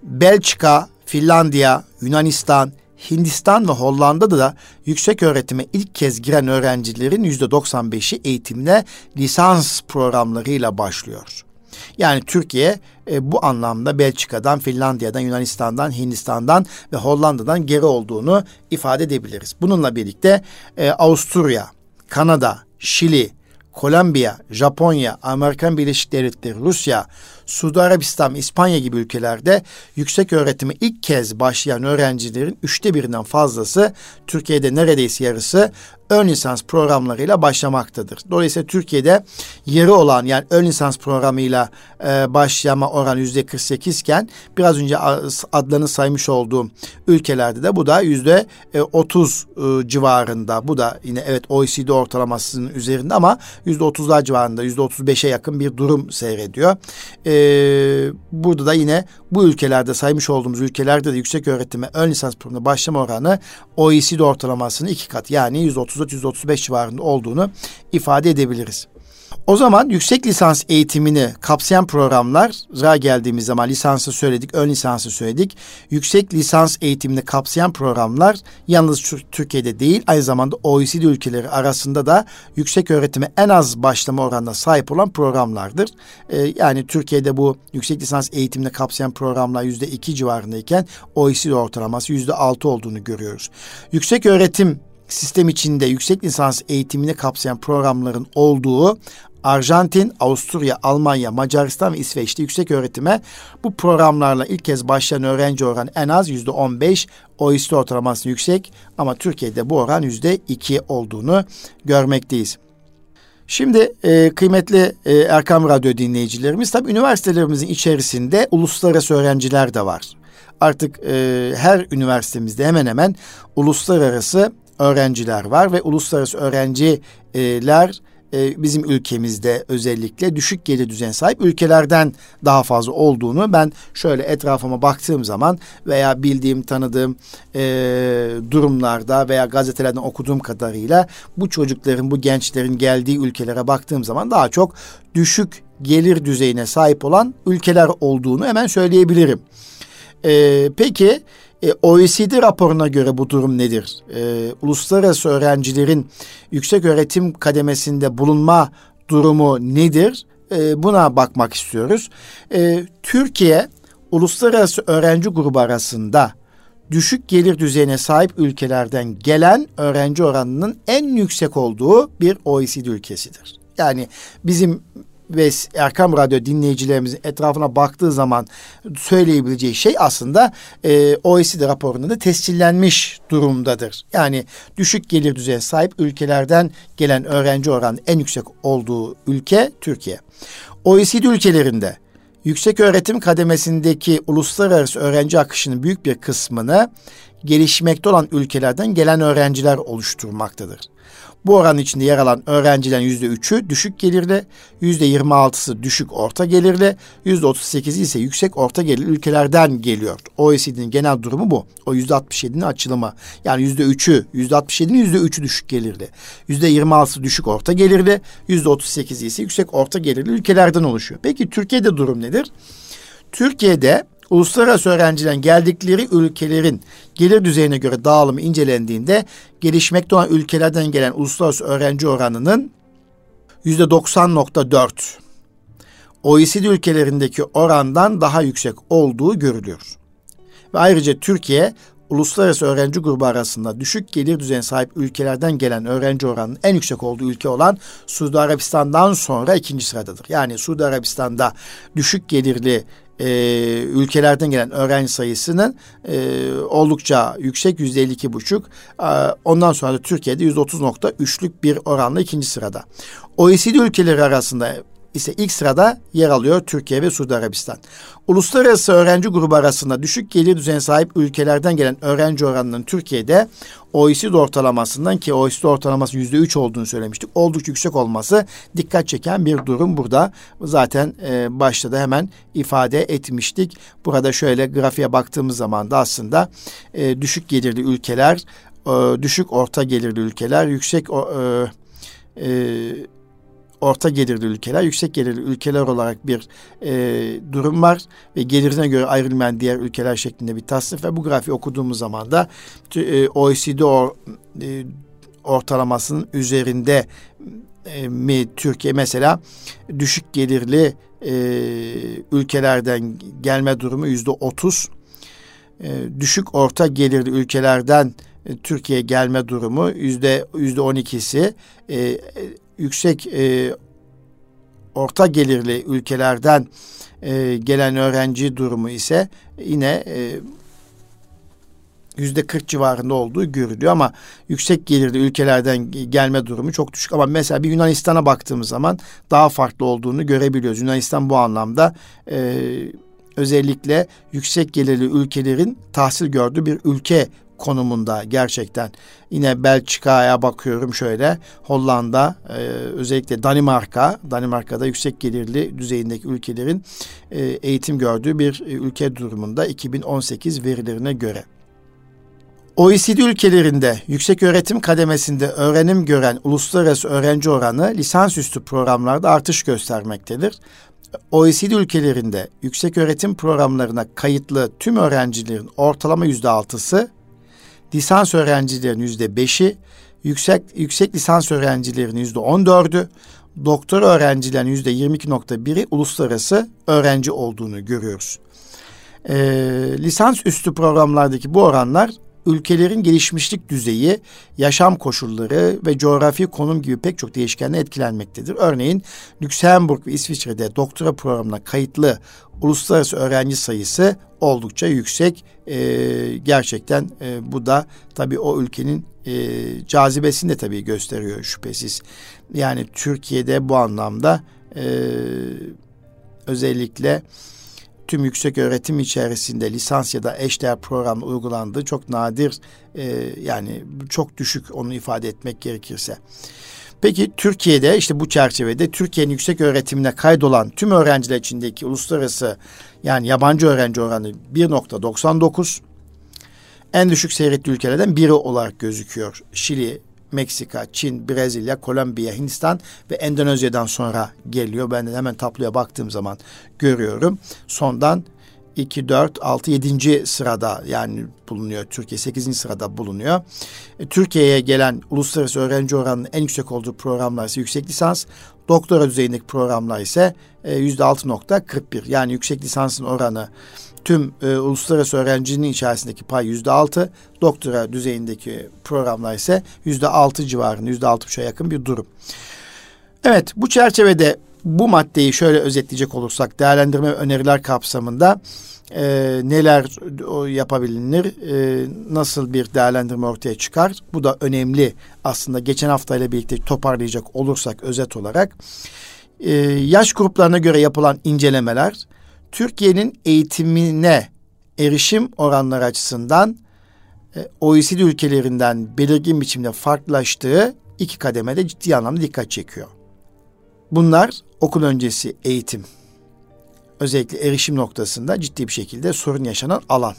Belçika, Finlandiya, Yunanistan, Hindistan ve Hollanda'da da yüksek öğretime ilk kez giren öğrencilerin yüzde 95'i eğitimine lisans programlarıyla başlıyor. Yani Türkiye e, bu anlamda Belçika'dan, Finlandiya'dan, Yunanistan'dan, Hindistan'dan ve Hollanda'dan geri olduğunu ifade edebiliriz. Bununla birlikte e, Avusturya, Kanada, Şili, Kolombiya, Japonya, Amerikan Birleşik Devletleri, Rusya, Suudi Arabistan, İspanya gibi ülkelerde yüksek öğretimi ilk kez başlayan öğrencilerin üçte birinden fazlası Türkiye'de neredeyse yarısı ön lisans programlarıyla başlamaktadır. Dolayısıyla Türkiye'de yarı olan yani ön lisans programıyla e, başlama oranı yüzde 48 iken biraz önce adlarını saymış olduğum ülkelerde de bu da yüzde 30 e, civarında. Bu da yine evet OECD ortalamasının üzerinde ama yüzde 30'lar civarında yüzde 35'e yakın bir durum seyrediyor. E, burada da yine bu ülkelerde saymış olduğumuz ülkelerde de yüksek öğretime ön lisans programına başlama oranı OECD ortalamasının iki kat yani yüzde 34-135 civarında olduğunu ifade edebiliriz. O zaman yüksek lisans eğitimini kapsayan programlara geldiğimiz zaman lisansı söyledik, ön lisansı söyledik. Yüksek lisans eğitimini kapsayan programlar yalnız Türkiye'de değil aynı zamanda OECD ülkeleri arasında da yüksek öğretime en az başlama oranına sahip olan programlardır. Ee, yani Türkiye'de bu yüksek lisans eğitimini kapsayan programlar yüzde iki civarındayken OECD ortalaması yüzde altı olduğunu görüyoruz. Yüksek öğretim sistem içinde yüksek lisans eğitimini kapsayan programların olduğu Arjantin, Avusturya, Almanya, Macaristan ve İsveç'te yüksek öğretime bu programlarla ilk kez başlayan öğrenci oranı en az yüzde on beş, OECD ortalaması yüksek ama Türkiye'de bu oran yüzde iki olduğunu görmekteyiz. Şimdi e, kıymetli e, Erkam Radyo dinleyicilerimiz tabi üniversitelerimizin içerisinde uluslararası öğrenciler de var. Artık e, her üniversitemizde hemen hemen uluslararası öğrenciler var ve uluslararası öğrenciler e, bizim ülkemizde özellikle düşük gelir düzen sahip ülkelerden daha fazla olduğunu ben şöyle etrafıma baktığım zaman veya bildiğim tanıdığım e, durumlarda veya gazetelerden okuduğum kadarıyla bu çocukların bu gençlerin geldiği ülkelere baktığım zaman daha çok düşük gelir düzeyine sahip olan ülkeler olduğunu hemen söyleyebilirim. E, peki e, OECD raporuna göre bu durum nedir? E, uluslararası öğrencilerin yüksek öğretim kademesinde bulunma durumu nedir? E, buna bakmak istiyoruz. E, Türkiye uluslararası öğrenci grubu arasında düşük gelir düzeyine sahip ülkelerden gelen öğrenci oranının en yüksek olduğu bir OECD ülkesidir. Yani bizim ve Erkam Radyo dinleyicilerimizin etrafına baktığı zaman söyleyebileceği şey aslında e, OECD raporunda da tescillenmiş durumdadır. Yani düşük gelir düzeye sahip ülkelerden gelen öğrenci oranı en yüksek olduğu ülke Türkiye. OECD ülkelerinde yüksek öğretim kademesindeki uluslararası öğrenci akışının büyük bir kısmını gelişmekte olan ülkelerden gelen öğrenciler oluşturmaktadır. Bu oranın içinde yer alan öğrencilerin yüzde üçü düşük gelirli, yüzde yirmi altısı düşük orta gelirli, yüzde otuz sekizi ise yüksek orta gelirli ülkelerden geliyor. OECD'nin genel durumu bu. O yüzde altmış yedinin açılımı. Yani yüzde üçü, yüzde altmış yedinin yüzde üçü düşük gelirli. Yüzde yirmi altısı düşük orta gelirli, yüzde otuz sekizi ise yüksek orta gelirli ülkelerden oluşuyor. Peki Türkiye'de durum nedir? Türkiye'de Uluslararası öğrencilerin geldikleri ülkelerin gelir düzeyine göre dağılımı incelendiğinde gelişmekte olan ülkelerden gelen uluslararası öğrenci oranının yüzde 90.4 OECD ülkelerindeki orandan daha yüksek olduğu görülüyor. Ve ayrıca Türkiye uluslararası öğrenci grubu arasında düşük gelir düzeyine sahip ülkelerden gelen öğrenci oranının en yüksek olduğu ülke olan Suudi Arabistan'dan sonra ikinci sıradadır. Yani Suudi Arabistan'da düşük gelirli e, ülkelerden gelen öğrenci sayısının e, oldukça yüksek yüzde 52 buçuk. E, ondan sonra da Türkiye'de yüzde 30.3'lük bir oranla ikinci sırada. OECD ülkeleri arasında ise ilk sırada yer alıyor Türkiye ve Suudi Arabistan. Uluslararası öğrenci grubu arasında düşük gelir düzeyine sahip ülkelerden gelen öğrenci oranının Türkiye'de OECD ortalamasından ki OECD ortalaması yüzde üç olduğunu söylemiştik. Oldukça yüksek olması dikkat çeken bir durum burada. Zaten e, başta da hemen ifade etmiştik. Burada şöyle grafiğe baktığımız zaman da aslında e, düşük gelirli ülkeler, e, düşük orta gelirli ülkeler, yüksek e, e, orta gelirli ülkeler, yüksek gelirli ülkeler olarak bir e, durum var ve gelirine göre ayrılmayan diğer ülkeler şeklinde bir tasnif ve bu grafiği okuduğumuz zaman da e, OECD or, e, ortalamasının üzerinde e, mi Türkiye mesela düşük gelirli e, ülkelerden gelme durumu yüzde otuz, e, düşük orta gelirli ülkelerden e, Türkiye gelme durumu yüzde yüzde on ikisi. E, yüksek e, orta gelirli ülkelerden e, gelen öğrenci durumu ise yine e, yüzde 40 civarında olduğu görülüyor ama yüksek gelirli ülkelerden gelme durumu çok düşük ama mesela bir Yunanistan'a baktığımız zaman daha farklı olduğunu görebiliyoruz. Yunanistan bu anlamda e, özellikle yüksek gelirli ülkelerin tahsil gördüğü bir ülke konumunda gerçekten. Yine Belçika'ya bakıyorum şöyle. Hollanda, e, özellikle Danimarka, Danimarka'da yüksek gelirli düzeyindeki ülkelerin e, eğitim gördüğü bir e, ülke durumunda 2018 verilerine göre. OECD ülkelerinde yüksek öğretim kademesinde öğrenim gören uluslararası öğrenci oranı lisansüstü programlarda artış göstermektedir. OECD ülkelerinde yüksek öğretim programlarına kayıtlı tüm öğrencilerin ortalama yüzde altısı lisans öğrencilerin yüzde beşi, yüksek yüksek lisans öğrencilerin yüzde on dördü, doktor öğrencilerin yüzde yirmi iki nokta biri uluslararası öğrenci olduğunu görüyoruz. Ee, lisans üstü programlardaki bu oranlar ülkelerin gelişmişlik düzeyi, yaşam koşulları ve coğrafi konum gibi pek çok değişkenle etkilenmektedir. Örneğin Lüksemburg ve İsviçre'de doktora programına kayıtlı uluslararası öğrenci sayısı oldukça yüksek. Ee, gerçekten e, bu da tabii o ülkenin e, cazibesini de tabii gösteriyor şüphesiz. Yani Türkiye'de bu anlamda e, özellikle tüm yüksek öğretim içerisinde lisans ya da eşdeğer programla uygulandığı çok nadir e, yani çok düşük onu ifade etmek gerekirse. Peki Türkiye'de işte bu çerçevede Türkiye'nin yüksek öğretimine kaydolan tüm öğrenciler içindeki uluslararası yani yabancı öğrenci oranı 1.99 en düşük seyretli ülkelerden biri olarak gözüküyor. Şili, Meksika, Çin, Brezilya, Kolombiya, Hindistan ve Endonezya'dan sonra geliyor. Ben de hemen tabloya baktığım zaman görüyorum. Sondan 2, 4, 6, 7. sırada yani bulunuyor. Türkiye 8. sırada bulunuyor. E, Türkiye'ye gelen uluslararası öğrenci oranının en yüksek olduğu programlar ise yüksek lisans. Doktora düzeyindeki programlar ise e, yüzde 6.41. Yani yüksek lisansın oranı tüm e, uluslararası öğrencinin içerisindeki pay yüzde altı, doktora düzeyindeki programlar ise yüzde altı civarında, yüzde altmışa yakın bir durum. Evet, bu çerçevede bu maddeyi şöyle özetleyecek olursak değerlendirme öneriler kapsamında e, neler yapabilir, e, nasıl bir değerlendirme ortaya çıkar? Bu da önemli aslında geçen haftayla birlikte toparlayacak olursak özet olarak. E, yaş gruplarına göre yapılan incelemeler Türkiye'nin eğitimine erişim oranları açısından e, OECD ülkelerinden belirgin biçimde farklılaştığı iki kademede ciddi anlamda dikkat çekiyor. Bunlar okul öncesi eğitim. Özellikle erişim noktasında ciddi bir şekilde sorun yaşanan alan.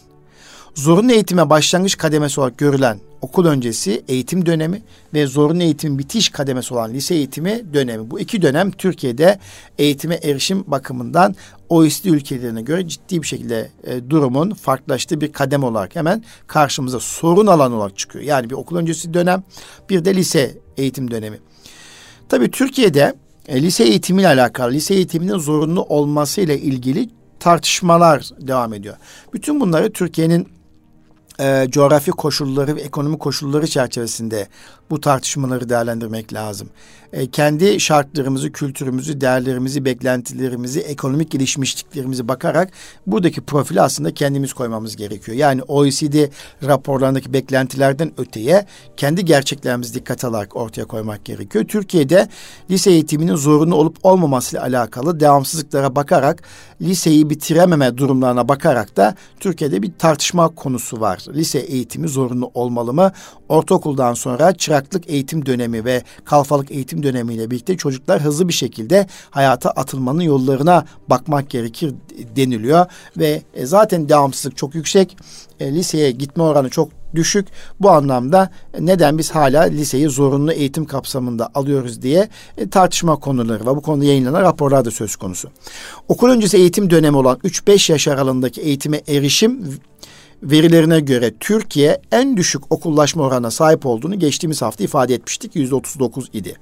Zorunlu eğitime başlangıç kademesi olarak görülen okul öncesi eğitim dönemi ve zorunlu eğitim bitiş kademesi olan lise eğitimi dönemi. Bu iki dönem Türkiye'de eğitime erişim bakımından OECD ülkelerine göre ciddi bir şekilde e, durumun farklılaştığı bir kadem olarak hemen karşımıza sorun alanı olarak çıkıyor. Yani bir okul öncesi dönem bir de lise eğitim dönemi. Tabii Türkiye'de e, lise eğitimiyle alakalı, lise eğitiminin zorunlu olmasıyla ilgili tartışmalar devam ediyor. Bütün bunları Türkiye'nin e, coğrafi koşulları ve ekonomi koşulları çerçevesinde bu tartışmaları değerlendirmek lazım. E, kendi şartlarımızı, kültürümüzü, değerlerimizi, beklentilerimizi, ekonomik gelişmişliklerimizi bakarak buradaki profili aslında kendimiz koymamız gerekiyor. Yani OECD raporlarındaki beklentilerden öteye kendi gerçeklerimizi dikkat alarak ortaya koymak gerekiyor. Türkiye'de lise eğitiminin zorunlu olup olmamasıyla alakalı devamsızlıklara bakarak liseyi bitirememe durumlarına bakarak da Türkiye'de bir tartışma konusu var. Lise eğitimi zorunlu olmalı mı? Ortaokuldan sonra çıraklık eğitim dönemi ve kalfalık eğitim dönemiyle birlikte çocuklar hızlı bir şekilde hayata atılmanın yollarına bakmak gerekir deniliyor ve e, zaten devamsızlık çok yüksek. E, liseye gitme oranı çok düşük. Bu anlamda neden biz hala liseyi zorunlu eğitim kapsamında alıyoruz diye e, tartışma konuları var. Bu konuda yayınlanan raporlar da söz konusu. Okul öncesi eğitim dönemi olan 3-5 yaş aralığındaki eğitime erişim verilerine göre Türkiye en düşük okullaşma oranına sahip olduğunu geçtiğimiz hafta ifade etmiştik. Yüzde 39 idi.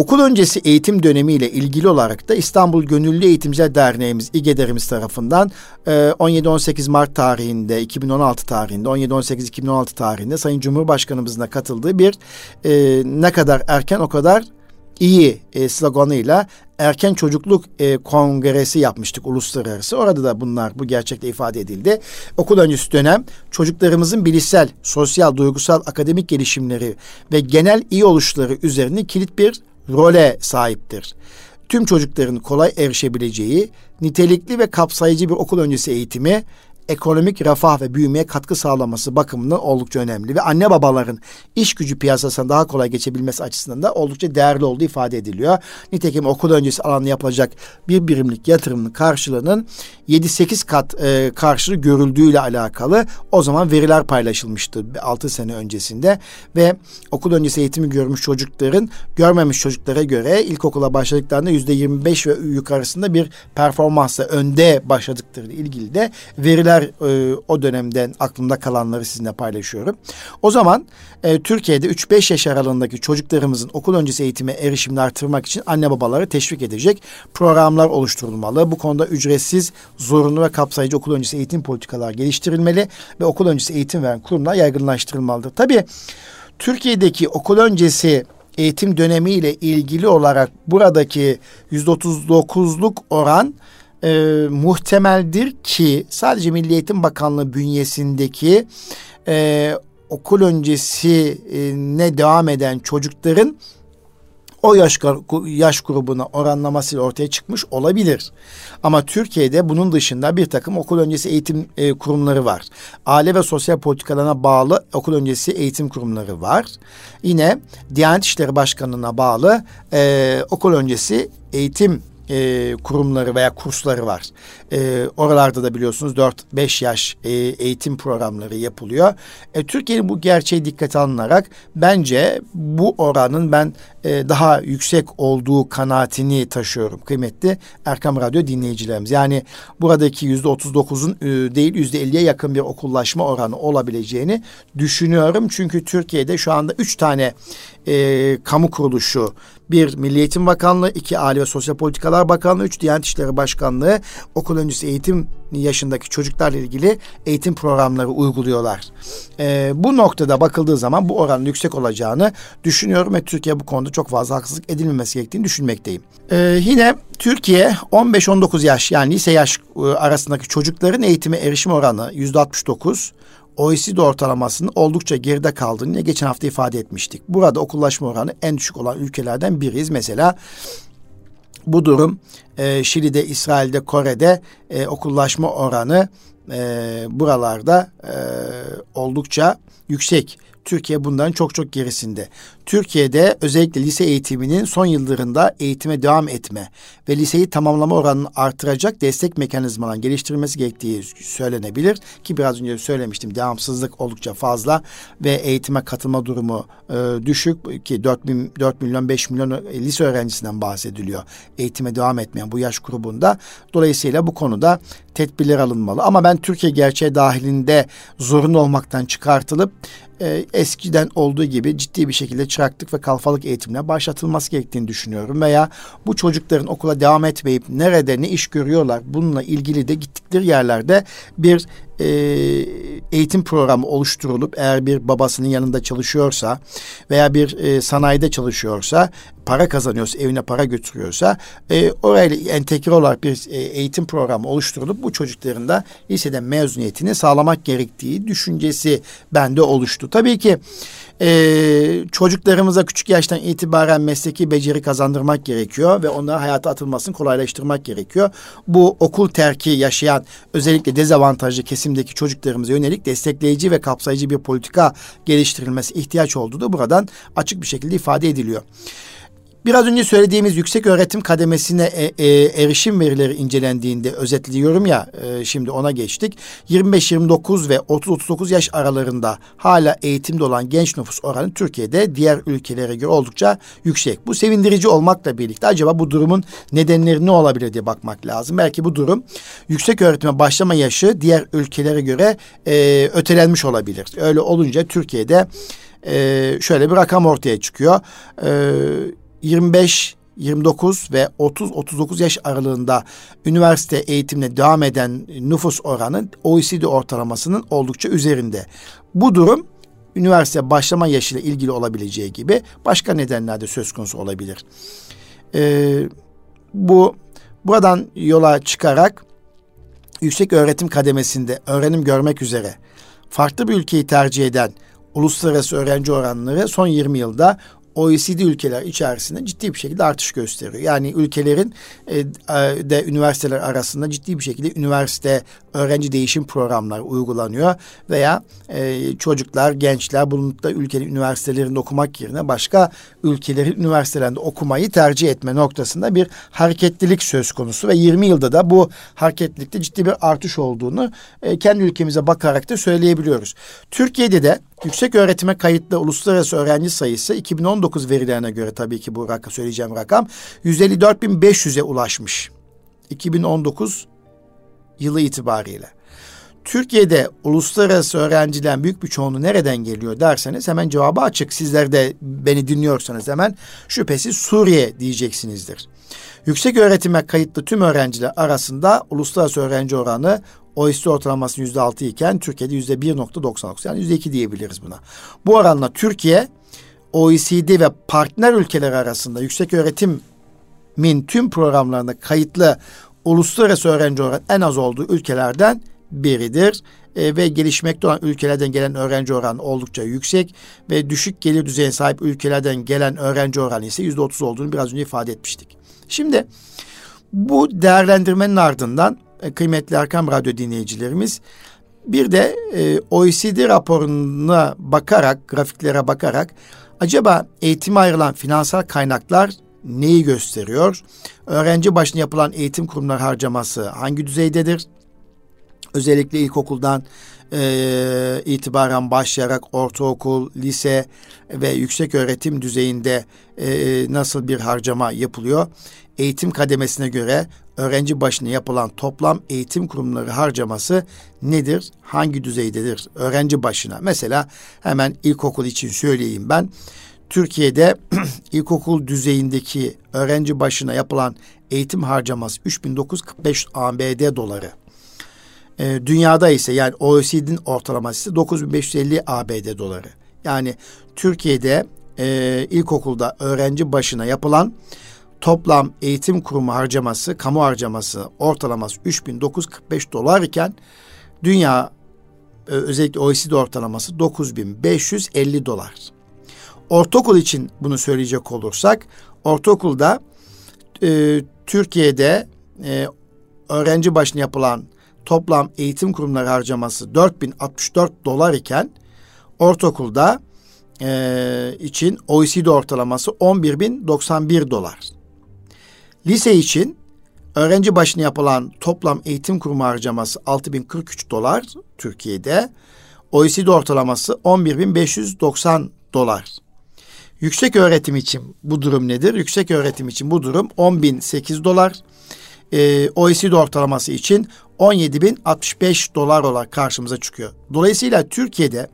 Okul öncesi eğitim dönemiyle ilgili olarak da İstanbul Gönüllü Eğitimciler Derneğimiz İGEDER'imiz tarafından 17-18 e, Mart tarihinde 2016 tarihinde 17-18-2016 tarihinde Sayın Cumhurbaşkanımızın da katıldığı bir e, ne kadar erken o kadar iyi e, sloganıyla erken çocukluk kongresi yapmıştık uluslararası. Orada da bunlar bu gerçekle ifade edildi. Okul öncesi dönem çocuklarımızın bilişsel, sosyal, duygusal, akademik gelişimleri ve genel iyi oluşları üzerine kilit bir role sahiptir. Tüm çocukların kolay erişebileceği, nitelikli ve kapsayıcı bir okul öncesi eğitimi ekonomik refah ve büyümeye katkı sağlaması bakımından oldukça önemli ve anne babaların iş gücü piyasasına daha kolay geçebilmesi açısından da oldukça değerli olduğu ifade ediliyor. Nitekim okul öncesi alanda yapılacak bir birimlik yatırımın karşılığının 7-8 kat e, karşılığı görüldüğüyle alakalı o zaman veriler paylaşılmıştı 6 sene öncesinde ve okul öncesi eğitimi görmüş çocukların görmemiş çocuklara göre ilkokula başladıklarında yüzde 25 ve yukarısında bir performansla önde başladıkları ilgili de veriler e, o dönemden aklımda kalanları sizinle paylaşıyorum. O zaman e, Türkiye'de 3-5 yaş aralığındaki çocuklarımızın okul öncesi eğitime erişimini artırmak için anne babaları teşvik edecek programlar oluşturulmalı. Bu konuda ücretsiz, zorunlu ve kapsayıcı okul öncesi eğitim politikalar geliştirilmeli ve okul öncesi eğitim veren kurumlar yaygınlaştırılmalıdır. Tabii Türkiye'deki okul öncesi eğitim dönemiyle ilgili olarak buradaki %39'luk oran e, muhtemeldir ki sadece Milli Eğitim Bakanlığı bünyesindeki e, okul öncesi ne devam eden çocukların o yaş, yaş grubuna oranlamasıyla ortaya çıkmış olabilir. Ama Türkiye'de bunun dışında bir takım okul öncesi eğitim e, kurumları var. Aile ve sosyal politikalarına bağlı okul öncesi eğitim kurumları var. Yine Diyanet İşleri Başkanlığı'na bağlı e, okul öncesi eğitim e, kurumları veya kursları var. E, oralarda da biliyorsunuz 4-5 yaş e, eğitim programları yapılıyor. E, Türkiye'nin bu gerçeği dikkate alınarak bence bu oranın ben e, daha yüksek olduğu kanaatini taşıyorum kıymetli Erkam Radyo dinleyicilerimiz. Yani buradaki yüzde otuz dokuzun e, değil yüzde elliye yakın bir okullaşma oranı olabileceğini düşünüyorum. Çünkü Türkiye'de şu anda üç tane e, kamu kuruluşu bir Milli Eğitim Bakanlığı, iki Aile ve Sosyal Politikalar Bakanlığı, üç Diyanet İşleri Başkanlığı okul öncesi eğitim yaşındaki çocuklarla ilgili eğitim programları uyguluyorlar. Ee, bu noktada bakıldığı zaman bu oranın yüksek olacağını düşünüyorum ve Türkiye bu konuda çok fazla haksızlık edilmemesi gerektiğini düşünmekteyim. Ee, yine Türkiye 15-19 yaş yani lise yaş e, arasındaki çocukların eğitime erişim oranı yüzde 69. OECD ortalamasının oldukça geride kaldığını geçen hafta ifade etmiştik. Burada okullaşma oranı en düşük olan ülkelerden biriyiz. Mesela bu durum e, Şili'de, İsrail'de, Kore'de e, okullaşma oranı e, buralarda e, oldukça yüksek. Türkiye bundan çok çok gerisinde. Türkiye'de özellikle lise eğitiminin son yıllarında eğitime devam etme ve liseyi tamamlama oranını artıracak destek mekanizmalarının geliştirilmesi gerektiği söylenebilir. Ki biraz önce söylemiştim devamsızlık oldukça fazla ve eğitime katılma durumu e, düşük ki 4, bin, 4 milyon 5 milyon lise öğrencisinden bahsediliyor. Eğitime devam etmeyen bu yaş grubunda. Dolayısıyla bu konuda tedbirler alınmalı. Ama ben Türkiye gerçeği dahilinde zorunlu olmaktan çıkartılıp e, eskiden olduğu gibi ciddi bir şekilde çıraklık ve kalfalık eğitimine başlatılması gerektiğini düşünüyorum. Veya bu çocukların okula devam etmeyip nerede ne iş görüyorlar bununla ilgili de gittikleri yerlerde bir e, eğitim programı oluşturulup eğer bir babasının yanında çalışıyorsa veya bir e, sanayide çalışıyorsa para kazanıyorsa evine para götürüyorsa e, orayla entegre olarak bir e, eğitim programı oluşturulup bu çocukların da liseden mezuniyetini sağlamak gerektiği düşüncesi bende oluştu. Tabii ki e, çocuklarımıza küçük yaştan itibaren mesleki beceri kazandırmak gerekiyor ve onlara hayata atılmasını kolaylaştırmak gerekiyor. Bu okul terki yaşayan özellikle dezavantajlı kesimdeki çocuklarımıza yönelik destekleyici ve kapsayıcı bir politika geliştirilmesi ihtiyaç olduğu da buradan açık bir şekilde ifade ediliyor. Biraz önce söylediğimiz yüksek öğretim kademesine e, e, erişim verileri incelendiğinde özetliyorum ya e, şimdi ona geçtik. 25-29 ve 30-39 yaş aralarında hala eğitimde olan genç nüfus oranı Türkiye'de diğer ülkelere göre oldukça yüksek. Bu sevindirici olmakla birlikte acaba bu durumun nedenleri ne olabilir diye bakmak lazım. Belki bu durum yüksek öğretime başlama yaşı diğer ülkelere göre e, ötelenmiş olabilir. Öyle olunca Türkiye'de e, şöyle bir rakam ortaya çıkıyor. E, 25 29 ve 30-39 yaş aralığında üniversite eğitimine devam eden nüfus oranı OECD ortalamasının oldukça üzerinde. Bu durum üniversite başlama yaşıyla ilgili olabileceği gibi başka nedenlerde söz konusu olabilir. Ee, bu buradan yola çıkarak yüksek öğretim kademesinde öğrenim görmek üzere farklı bir ülkeyi tercih eden uluslararası öğrenci oranları son 20 yılda OECD ülkeler içerisinde ciddi bir şekilde artış gösteriyor. Yani ülkelerin e, e, de üniversiteler arasında ciddi bir şekilde üniversite öğrenci değişim programları uygulanıyor veya e, çocuklar, gençler bulundukları ülkenin üniversitelerinde okumak yerine başka ülkelerin üniversitelerinde okumayı tercih etme noktasında bir hareketlilik söz konusu ve 20 yılda da bu hareketlilikte ciddi bir artış olduğunu e, kendi ülkemize bakarak da söyleyebiliyoruz. Türkiye'de de yüksek öğretime kayıtlı uluslararası öğrenci sayısı 2019 verilerine göre tabii ki bu rakam söyleyeceğim rakam 154.500'e ulaşmış. 2019 yılı itibariyle. Türkiye'de uluslararası öğrencilerin büyük bir çoğunluğu nereden geliyor derseniz hemen cevabı açık. Sizler de beni dinliyorsanız hemen şüphesiz Suriye diyeceksinizdir. Yüksek öğretime kayıtlı tüm öğrenciler arasında uluslararası öğrenci oranı OECD ortalaması yüzde altı iken Türkiye'de yüzde bir nokta doksan yani yüzde iki diyebiliriz buna. Bu oranla Türkiye OECD ve partner ülkeler arasında yüksek öğretimin tüm programlarında kayıtlı uluslararası öğrenci oranı en az olduğu ülkelerden biridir. E, ve gelişmekte olan ülkelerden gelen öğrenci oranı oldukça yüksek ve düşük gelir düzeyine sahip ülkelerden gelen öğrenci oranı ise yüzde otuz olduğunu biraz önce ifade etmiştik. Şimdi bu değerlendirmenin ardından e, kıymetli Erkam Radyo dinleyicilerimiz bir de e, OECD raporuna bakarak, grafiklere bakarak acaba eğitime ayrılan finansal kaynaklar neyi gösteriyor? Öğrenci başına yapılan eğitim kurumları harcaması hangi düzeydedir? Özellikle ilkokuldan e, itibaren başlayarak ortaokul, lise ve yüksek öğretim düzeyinde e, nasıl bir harcama yapılıyor? Eğitim kademesine göre öğrenci başına yapılan toplam eğitim kurumları harcaması nedir? Hangi düzeydedir? Öğrenci başına. Mesela hemen ilkokul için söyleyeyim ben. Türkiye'de ilkokul düzeyindeki öğrenci başına yapılan eğitim harcaması 3945 ABD doları. E, dünyada ise yani OECD'nin ortalaması 9550 ABD doları. Yani Türkiye'de e, ilkokulda öğrenci başına yapılan toplam eğitim kurumu harcaması, kamu harcaması ortalaması 3945 dolar iken dünya e, özellikle OECD ortalaması 9550 dolar. Ortaokul için bunu söyleyecek olursak ortaokulda e, Türkiye'de e, öğrenci başına yapılan toplam eğitim kurumları harcaması 4064 dolar iken ortaokulda e, için OECD ortalaması 11.091 dolar. Lise için öğrenci başına yapılan toplam eğitim kurumu harcaması 6043 dolar Türkiye'de. OECD ortalaması 11.590 dolar. Yüksek öğretim için bu durum nedir? Yüksek öğretim için bu durum 10.008 dolar. Ee, OECD ortalaması için 17.065 dolar olarak karşımıza çıkıyor. Dolayısıyla Türkiye'de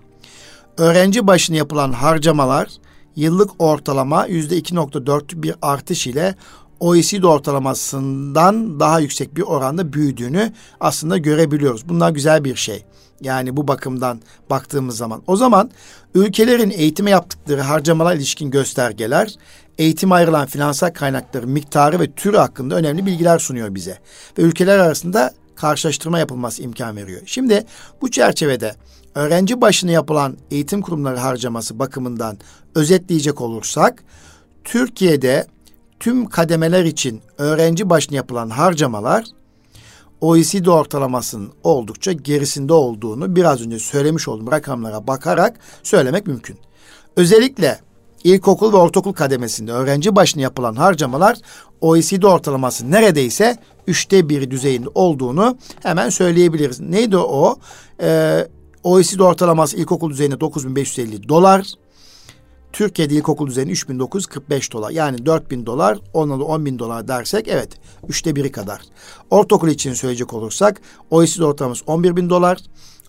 öğrenci başına yapılan harcamalar yıllık ortalama yüzde 2.4 bir artış ile OECD ortalamasından daha yüksek bir oranda büyüdüğünü aslında görebiliyoruz. Bunlar güzel bir şey. Yani bu bakımdan baktığımız zaman. O zaman ülkelerin eğitime yaptıkları harcamalar ilişkin göstergeler eğitim ayrılan finansal kaynakların miktarı ve türü hakkında önemli bilgiler sunuyor bize. Ve ülkeler arasında karşılaştırma yapılması imkan veriyor. Şimdi bu çerçevede öğrenci başına yapılan eğitim kurumları harcaması bakımından özetleyecek olursak Türkiye'de tüm kademeler için öğrenci başına yapılan harcamalar OECD ortalamasının oldukça gerisinde olduğunu biraz önce söylemiş olduğum rakamlara bakarak söylemek mümkün. Özellikle ilkokul ve ortaokul kademesinde öğrenci başına yapılan harcamalar OECD ortalaması neredeyse üçte bir düzeyinde olduğunu hemen söyleyebiliriz. Neydi o? Ee, OECD ortalaması ilkokul düzeyinde 9550 dolar. Türkiye'de ilkokul düzeyinde 3945 dolar. Yani 4000 dolar, ona da 10 bin dolar dersek evet üçte biri kadar. Ortaokul için söyleyecek olursak OECD ortalaması 11 bin dolar.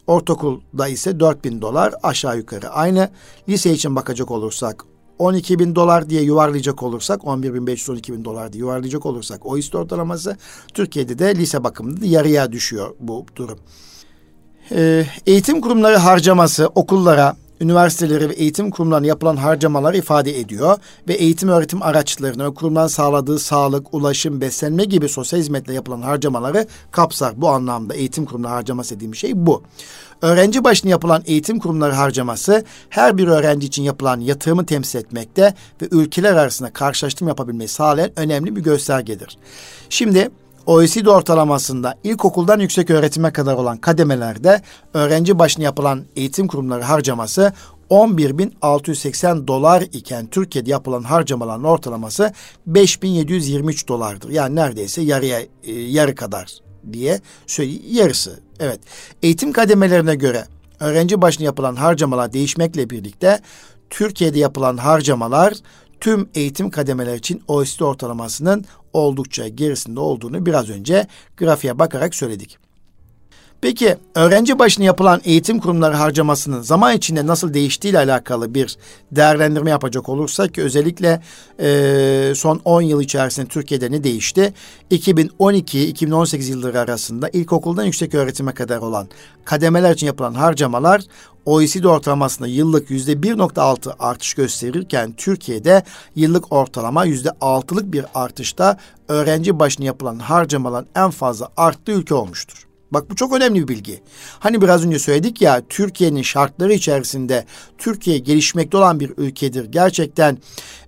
Ortaokulda ise 4 bin dolar aşağı yukarı aynı. Lise için bakacak olursak 12 bin dolar diye yuvarlayacak olursak 11 bin 512 bin dolar diye yuvarlayacak olursak o ist ortalaması Türkiye'de de lise bakımında yarıya düşüyor bu durum. Ee, eğitim kurumları harcaması okullara, üniversiteleri ve eğitim kurumlarına yapılan harcamalar ifade ediyor ve eğitim öğretim araçlarına ve kurumların sağladığı sağlık, ulaşım, beslenme gibi sosyal hizmetle yapılan harcamaları kapsar. Bu anlamda eğitim kurumları harcaması dediğim şey bu. Öğrenci başına yapılan eğitim kurumları harcaması her bir öğrenci için yapılan yatırımı temsil etmekte ve ülkeler arasında karşılaştırma yapabilmeyi sağlayan önemli bir göstergedir. Şimdi OECD ortalamasında ilkokuldan yüksek öğretime kadar olan kademelerde öğrenci başına yapılan eğitim kurumları harcaması 11.680 dolar iken Türkiye'de yapılan harcamaların ortalaması 5.723 dolardır. Yani neredeyse yarıya e, yarı kadar diye söyle yarısı. Evet. Eğitim kademelerine göre öğrenci başına yapılan harcamalar değişmekle birlikte Türkiye'de yapılan harcamalar tüm eğitim kademeler için OECD ortalamasının oldukça gerisinde olduğunu biraz önce grafiğe bakarak söyledik. Peki öğrenci başına yapılan eğitim kurumları harcamasının zaman içinde nasıl değiştiği ile alakalı bir değerlendirme yapacak olursak özellikle e, son 10 yıl içerisinde Türkiye'de ne değişti? 2012-2018 yılları arasında ilkokuldan yüksek öğretime kadar olan kademeler için yapılan harcamalar OECD ortalamasında yıllık yüzde 1.6 artış gösterirken Türkiye'de yıllık ortalama yüzde 6'lık bir artışta öğrenci başına yapılan harcamaların en fazla arttığı ülke olmuştur. Bak bu çok önemli bir bilgi. Hani biraz önce söyledik ya Türkiye'nin şartları içerisinde Türkiye gelişmekte olan bir ülkedir. Gerçekten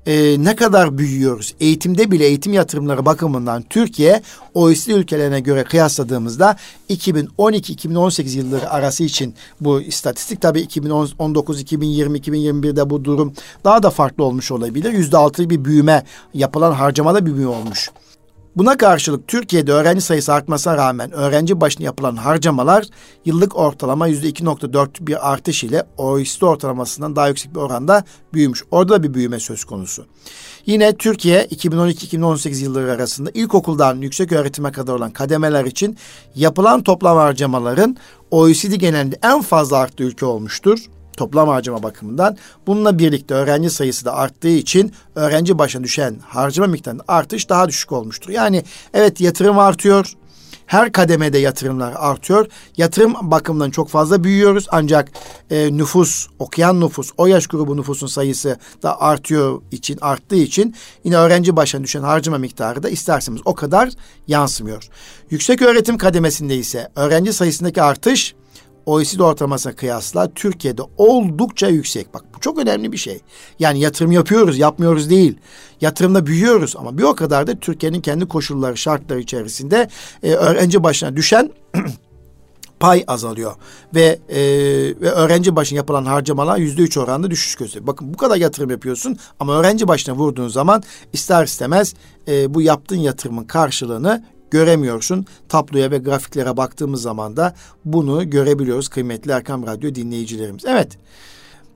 e, ne kadar büyüyoruz. Eğitimde bile eğitim yatırımları bakımından Türkiye OECD ülkelerine göre kıyasladığımızda 2012-2018 yılları arası için bu istatistik tabii 2019, 2020, 2021'de bu durum daha da farklı olmuş olabilir. Yüzde altı bir büyüme yapılan harcamada bir büyüme olmuş. Buna karşılık Türkiye'de öğrenci sayısı artmasına rağmen öğrenci başına yapılan harcamalar yıllık ortalama yüzde 2.4 bir artış ile OECD ortalamasından daha yüksek bir oranda büyümüş. Orada da bir büyüme söz konusu. Yine Türkiye 2012-2018 yılları arasında ilkokuldan yüksek öğretime kadar olan kademeler için yapılan toplam harcamaların OECD genelinde en fazla arttığı ülke olmuştur toplam harcama bakımından. Bununla birlikte öğrenci sayısı da arttığı için öğrenci başına düşen harcama miktarında artış daha düşük olmuştur. Yani evet yatırım artıyor. Her kademede yatırımlar artıyor. Yatırım bakımından çok fazla büyüyoruz ancak e, nüfus, okuyan nüfus, o yaş grubu nüfusun sayısı da artıyor için, arttığı için yine öğrenci başına düşen harcama miktarı da isterseniz o kadar yansımıyor. Yüksek öğretim kademesinde ise öğrenci sayısındaki artış OECD ortalamasına kıyasla Türkiye'de oldukça yüksek. Bak bu çok önemli bir şey. Yani yatırım yapıyoruz, yapmıyoruz değil. Yatırımda büyüyoruz ama bir o kadar da Türkiye'nin kendi koşulları, şartları içerisinde e, öğrenci başına düşen pay azalıyor ve e, ve öğrenci başına yapılan harcamalar yüzde üç oranında düşüş gösteriyor. Bakın bu kadar yatırım yapıyorsun ama öğrenci başına vurduğun zaman ister istemez e, bu yaptığın yatırımın karşılığını göremiyorsun. Tabloya ve grafiklere baktığımız zaman da bunu görebiliyoruz kıymetli Erkam Radyo dinleyicilerimiz. Evet.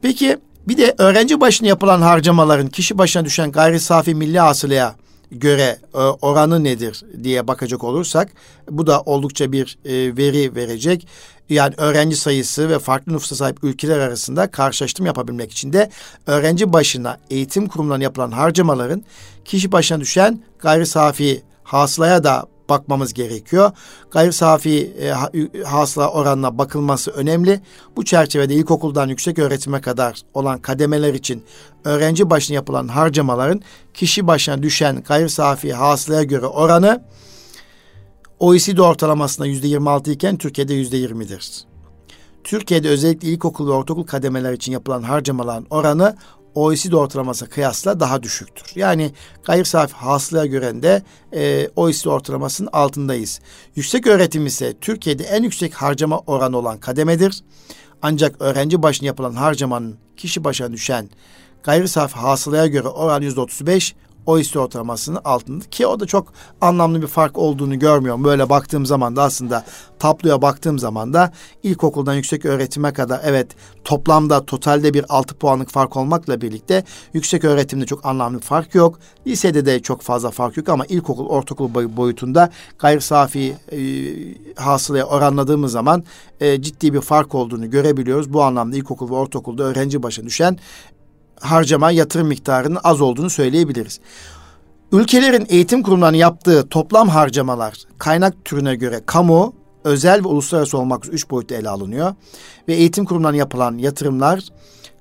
Peki bir de öğrenci başına yapılan harcamaların kişi başına düşen gayri safi milli hasılaya göre e, oranı nedir diye bakacak olursak bu da oldukça bir e, veri verecek. Yani öğrenci sayısı ve farklı nüfusa sahip ülkeler arasında karşılaştırma yapabilmek için de öğrenci başına eğitim kurumlarına yapılan harcamaların kişi başına düşen gayri safi hasılaya da bakmamız gerekiyor. Gayri safi e, hasıla oranına bakılması önemli. Bu çerçevede ilkokuldan yüksek öğretime kadar olan kademeler için öğrenci başına yapılan harcamaların kişi başına düşen gayri safi hasılaya göre oranı OECD ortalamasında yüzde 26 iken Türkiye'de yüzde 20'dir. Türkiye'de özellikle ilkokul ve ortaokul kademeler için yapılan harcamaların oranı OECD ortalamasına kıyasla daha düşüktür. Yani gayri safi hasılaya göre de e, OECD ortalamasının altındayız. Yüksek öğretim ise Türkiye'de en yüksek harcama oranı olan kademedir. Ancak öğrenci başına yapılan harcamanın kişi başına düşen gayri safi hasılaya göre oran yüzde 35, o hisse ortalamasının altında ki o da çok anlamlı bir fark olduğunu görmüyorum. Böyle baktığım zaman da aslında tabloya baktığım zaman da ilkokuldan yüksek öğretime kadar evet toplamda totalde bir altı puanlık fark olmakla birlikte yüksek öğretimde çok anlamlı bir fark yok. Lisede de çok fazla fark yok ama ilkokul ortaokul boyutunda gayri safi e, hasılaya oranladığımız zaman e, ciddi bir fark olduğunu görebiliyoruz. Bu anlamda ilkokul ve ortaokulda öğrenci başına düşen harcama yatırım miktarının az olduğunu söyleyebiliriz. Ülkelerin eğitim kurumlarının yaptığı toplam harcamalar kaynak türüne göre kamu, özel ve uluslararası olmak üzere üç boyutta ele alınıyor. Ve eğitim kurumlarına yapılan yatırımlar,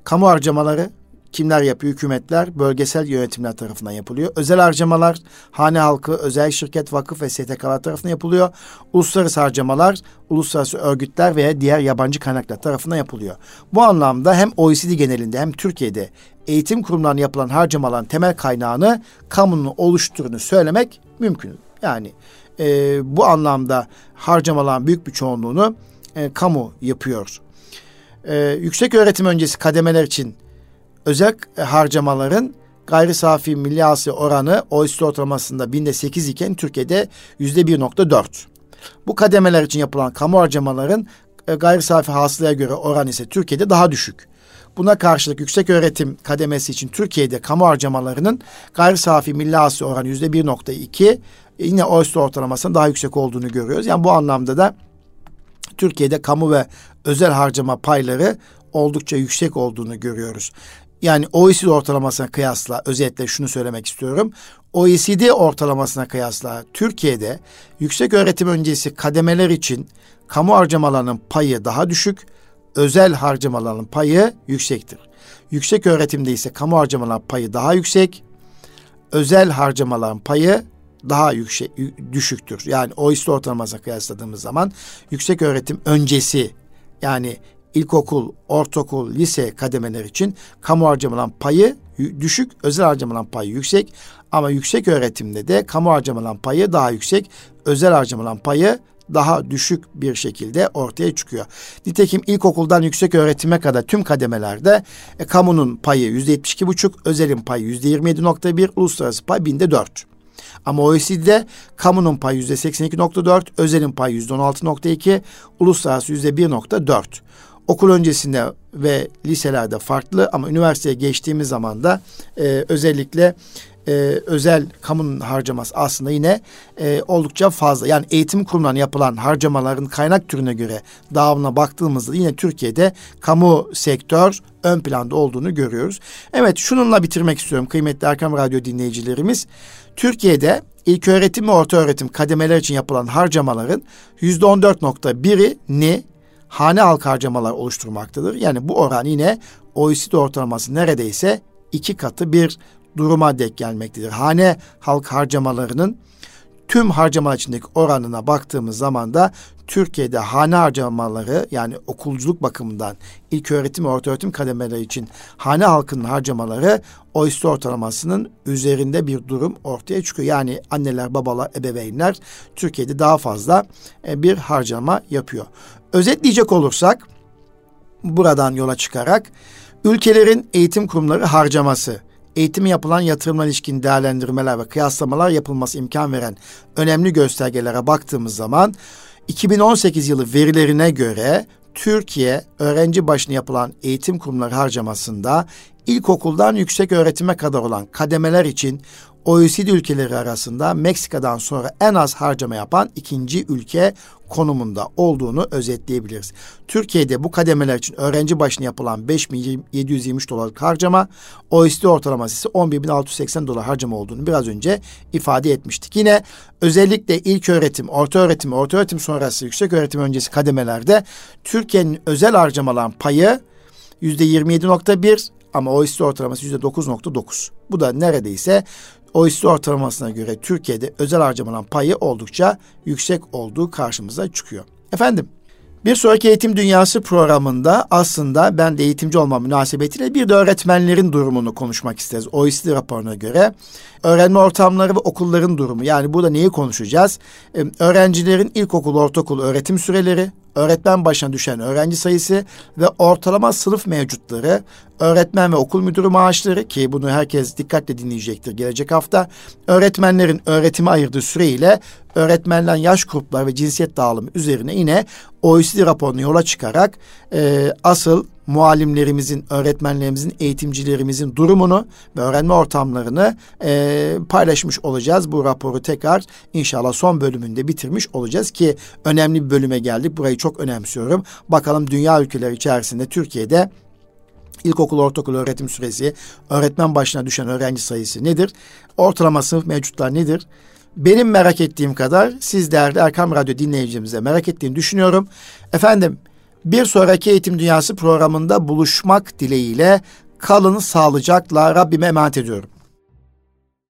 kamu harcamaları, kimler yapıyor? Hükümetler, bölgesel yönetimler tarafından yapılıyor. Özel harcamalar, hane halkı, özel şirket, vakıf ve STK'lar tarafından yapılıyor. Uluslararası harcamalar, uluslararası örgütler veya diğer yabancı kaynaklar tarafından yapılıyor. Bu anlamda hem OECD genelinde hem Türkiye'de eğitim kurumlarına yapılan harcamaların temel kaynağını kamunun oluşturduğunu söylemek mümkün. Yani e, bu anlamda harcamaların büyük bir çoğunluğunu e, kamu yapıyor. E, yüksek öğretim öncesi kademeler için özel harcamaların gayri safi milli hasıla oranı OECD ortalamasında binde sekiz iken Türkiye'de yüzde bir nokta dört. Bu kademeler için yapılan kamu harcamaların e, gayri safi hasılaya göre oran ise Türkiye'de daha düşük. Buna karşılık yüksek öğretim kademesi için Türkiye'de kamu harcamalarının gayri safi milli hasıla oranı yüzde bir nokta iki. Yine OECD ortalamasının daha yüksek olduğunu görüyoruz. Yani bu anlamda da Türkiye'de kamu ve özel harcama payları oldukça yüksek olduğunu görüyoruz. Yani OECD ortalamasına kıyasla özetle şunu söylemek istiyorum. OECD ortalamasına kıyasla Türkiye'de yüksek öğretim öncesi kademeler için kamu harcamalarının payı daha düşük, özel harcamaların payı yüksektir. Yüksek öğretimde ise kamu harcamaların payı daha yüksek, özel harcamaların payı daha yüksek düşüktür. Yani OECD ortalamasına kıyasladığımız zaman yüksek öğretim öncesi yani ilkokul, ortaokul, lise kademeler için kamu harcamalan payı düşük, özel harcamalan payı yüksek. Ama yüksek öğretimde de kamu harcamalan payı daha yüksek, özel harcamalan payı daha düşük bir şekilde ortaya çıkıyor. Nitekim ilkokuldan yüksek öğretime kadar tüm kademelerde e, kamunun payı yüzde yetmiş iki buçuk, özelin payı yüzde yirmi yedi nokta bir, uluslararası pay binde dört. Ama OECD'de kamunun payı yüzde seksen iki nokta dört, özelin payı yüzde on altı nokta iki, uluslararası yüzde bir nokta dört. Okul öncesinde ve liselerde farklı ama üniversiteye geçtiğimiz zaman da e, özellikle e, özel kamunun harcaması aslında yine e, oldukça fazla. Yani eğitim kurumlarına yapılan harcamaların kaynak türüne göre dağılımına baktığımızda yine Türkiye'de kamu sektör ön planda olduğunu görüyoruz. Evet şununla bitirmek istiyorum kıymetli Erkam Radyo dinleyicilerimiz. Türkiye'de ilk öğretim ve orta öğretim kademeler için yapılan harcamaların yüzde on dört nokta birini hane halk harcamalar oluşturmaktadır. Yani bu oran yine OECD ortalaması neredeyse iki katı bir duruma denk gelmektedir. Hane halk harcamalarının tüm harcamalar içindeki oranına baktığımız zaman da Türkiye'de hane harcamaları yani okulculuk bakımından ilk öğretim ve orta öğretim kademeleri için hane halkının harcamaları OECD ortalamasının üzerinde bir durum ortaya çıkıyor. Yani anneler, babalar, ebeveynler Türkiye'de daha fazla e, bir harcama yapıyor. Özetleyecek olursak buradan yola çıkarak ülkelerin eğitim kurumları harcaması, eğitime yapılan yatırımlar ilişkin değerlendirmeler ve kıyaslamalar yapılması imkan veren önemli göstergelere baktığımız zaman 2018 yılı verilerine göre Türkiye öğrenci başına yapılan eğitim kurumları harcamasında ilkokuldan yüksek öğretime kadar olan kademeler için OECD ülkeleri arasında Meksika'dan sonra en az harcama yapan ikinci ülke konumunda olduğunu özetleyebiliriz. Türkiye'de bu kademeler için öğrenci başına yapılan 5723 dolarlık harcama, OECD ortalaması ise 11680 dolar harcama olduğunu biraz önce ifade etmiştik. Yine özellikle ilk öğretim, orta öğretim, orta öğretim sonrası, yüksek öğretim öncesi kademelerde Türkiye'nin özel harcamalan payı %27.1 ama OECD ortalaması %9.9. Bu da neredeyse OECD ortalamasına göre Türkiye'de özel harcamaların payı oldukça yüksek olduğu karşımıza çıkıyor. Efendim bir sonraki Eğitim Dünyası programında aslında ben de eğitimci olma münasebetiyle bir de öğretmenlerin durumunu konuşmak isteriz. OECD raporuna göre öğrenme ortamları ve okulların durumu. Yani burada neyi konuşacağız? Ee, öğrencilerin ilkokul, ortaokul öğretim süreleri, öğretmen başına düşen öğrenci sayısı ve ortalama sınıf mevcutları, öğretmen ve okul müdürü maaşları ki bunu herkes dikkatle dinleyecektir gelecek hafta. Öğretmenlerin öğretime ayırdığı süreyle öğretmenlerin yaş grupları ve cinsiyet dağılımı üzerine yine OECD raporunu yola çıkarak e, asıl muallimlerimizin, öğretmenlerimizin, eğitimcilerimizin durumunu ve öğrenme ortamlarını e, paylaşmış olacağız. Bu raporu tekrar inşallah son bölümünde bitirmiş olacağız ki önemli bir bölüme geldik. Burayı çok önemsiyorum. Bakalım dünya ülkeleri içerisinde Türkiye'de İlkokul, ortaokul öğretim süresi, öğretmen başına düşen öğrenci sayısı nedir? Ortalama sınıf mevcutlar nedir? Benim merak ettiğim kadar siz değerli Erkam Radyo dinleyicimize merak ettiğini düşünüyorum. Efendim bir sonraki Eğitim Dünyası programında buluşmak dileğiyle kalın sağlıcakla Rabbime emanet ediyorum.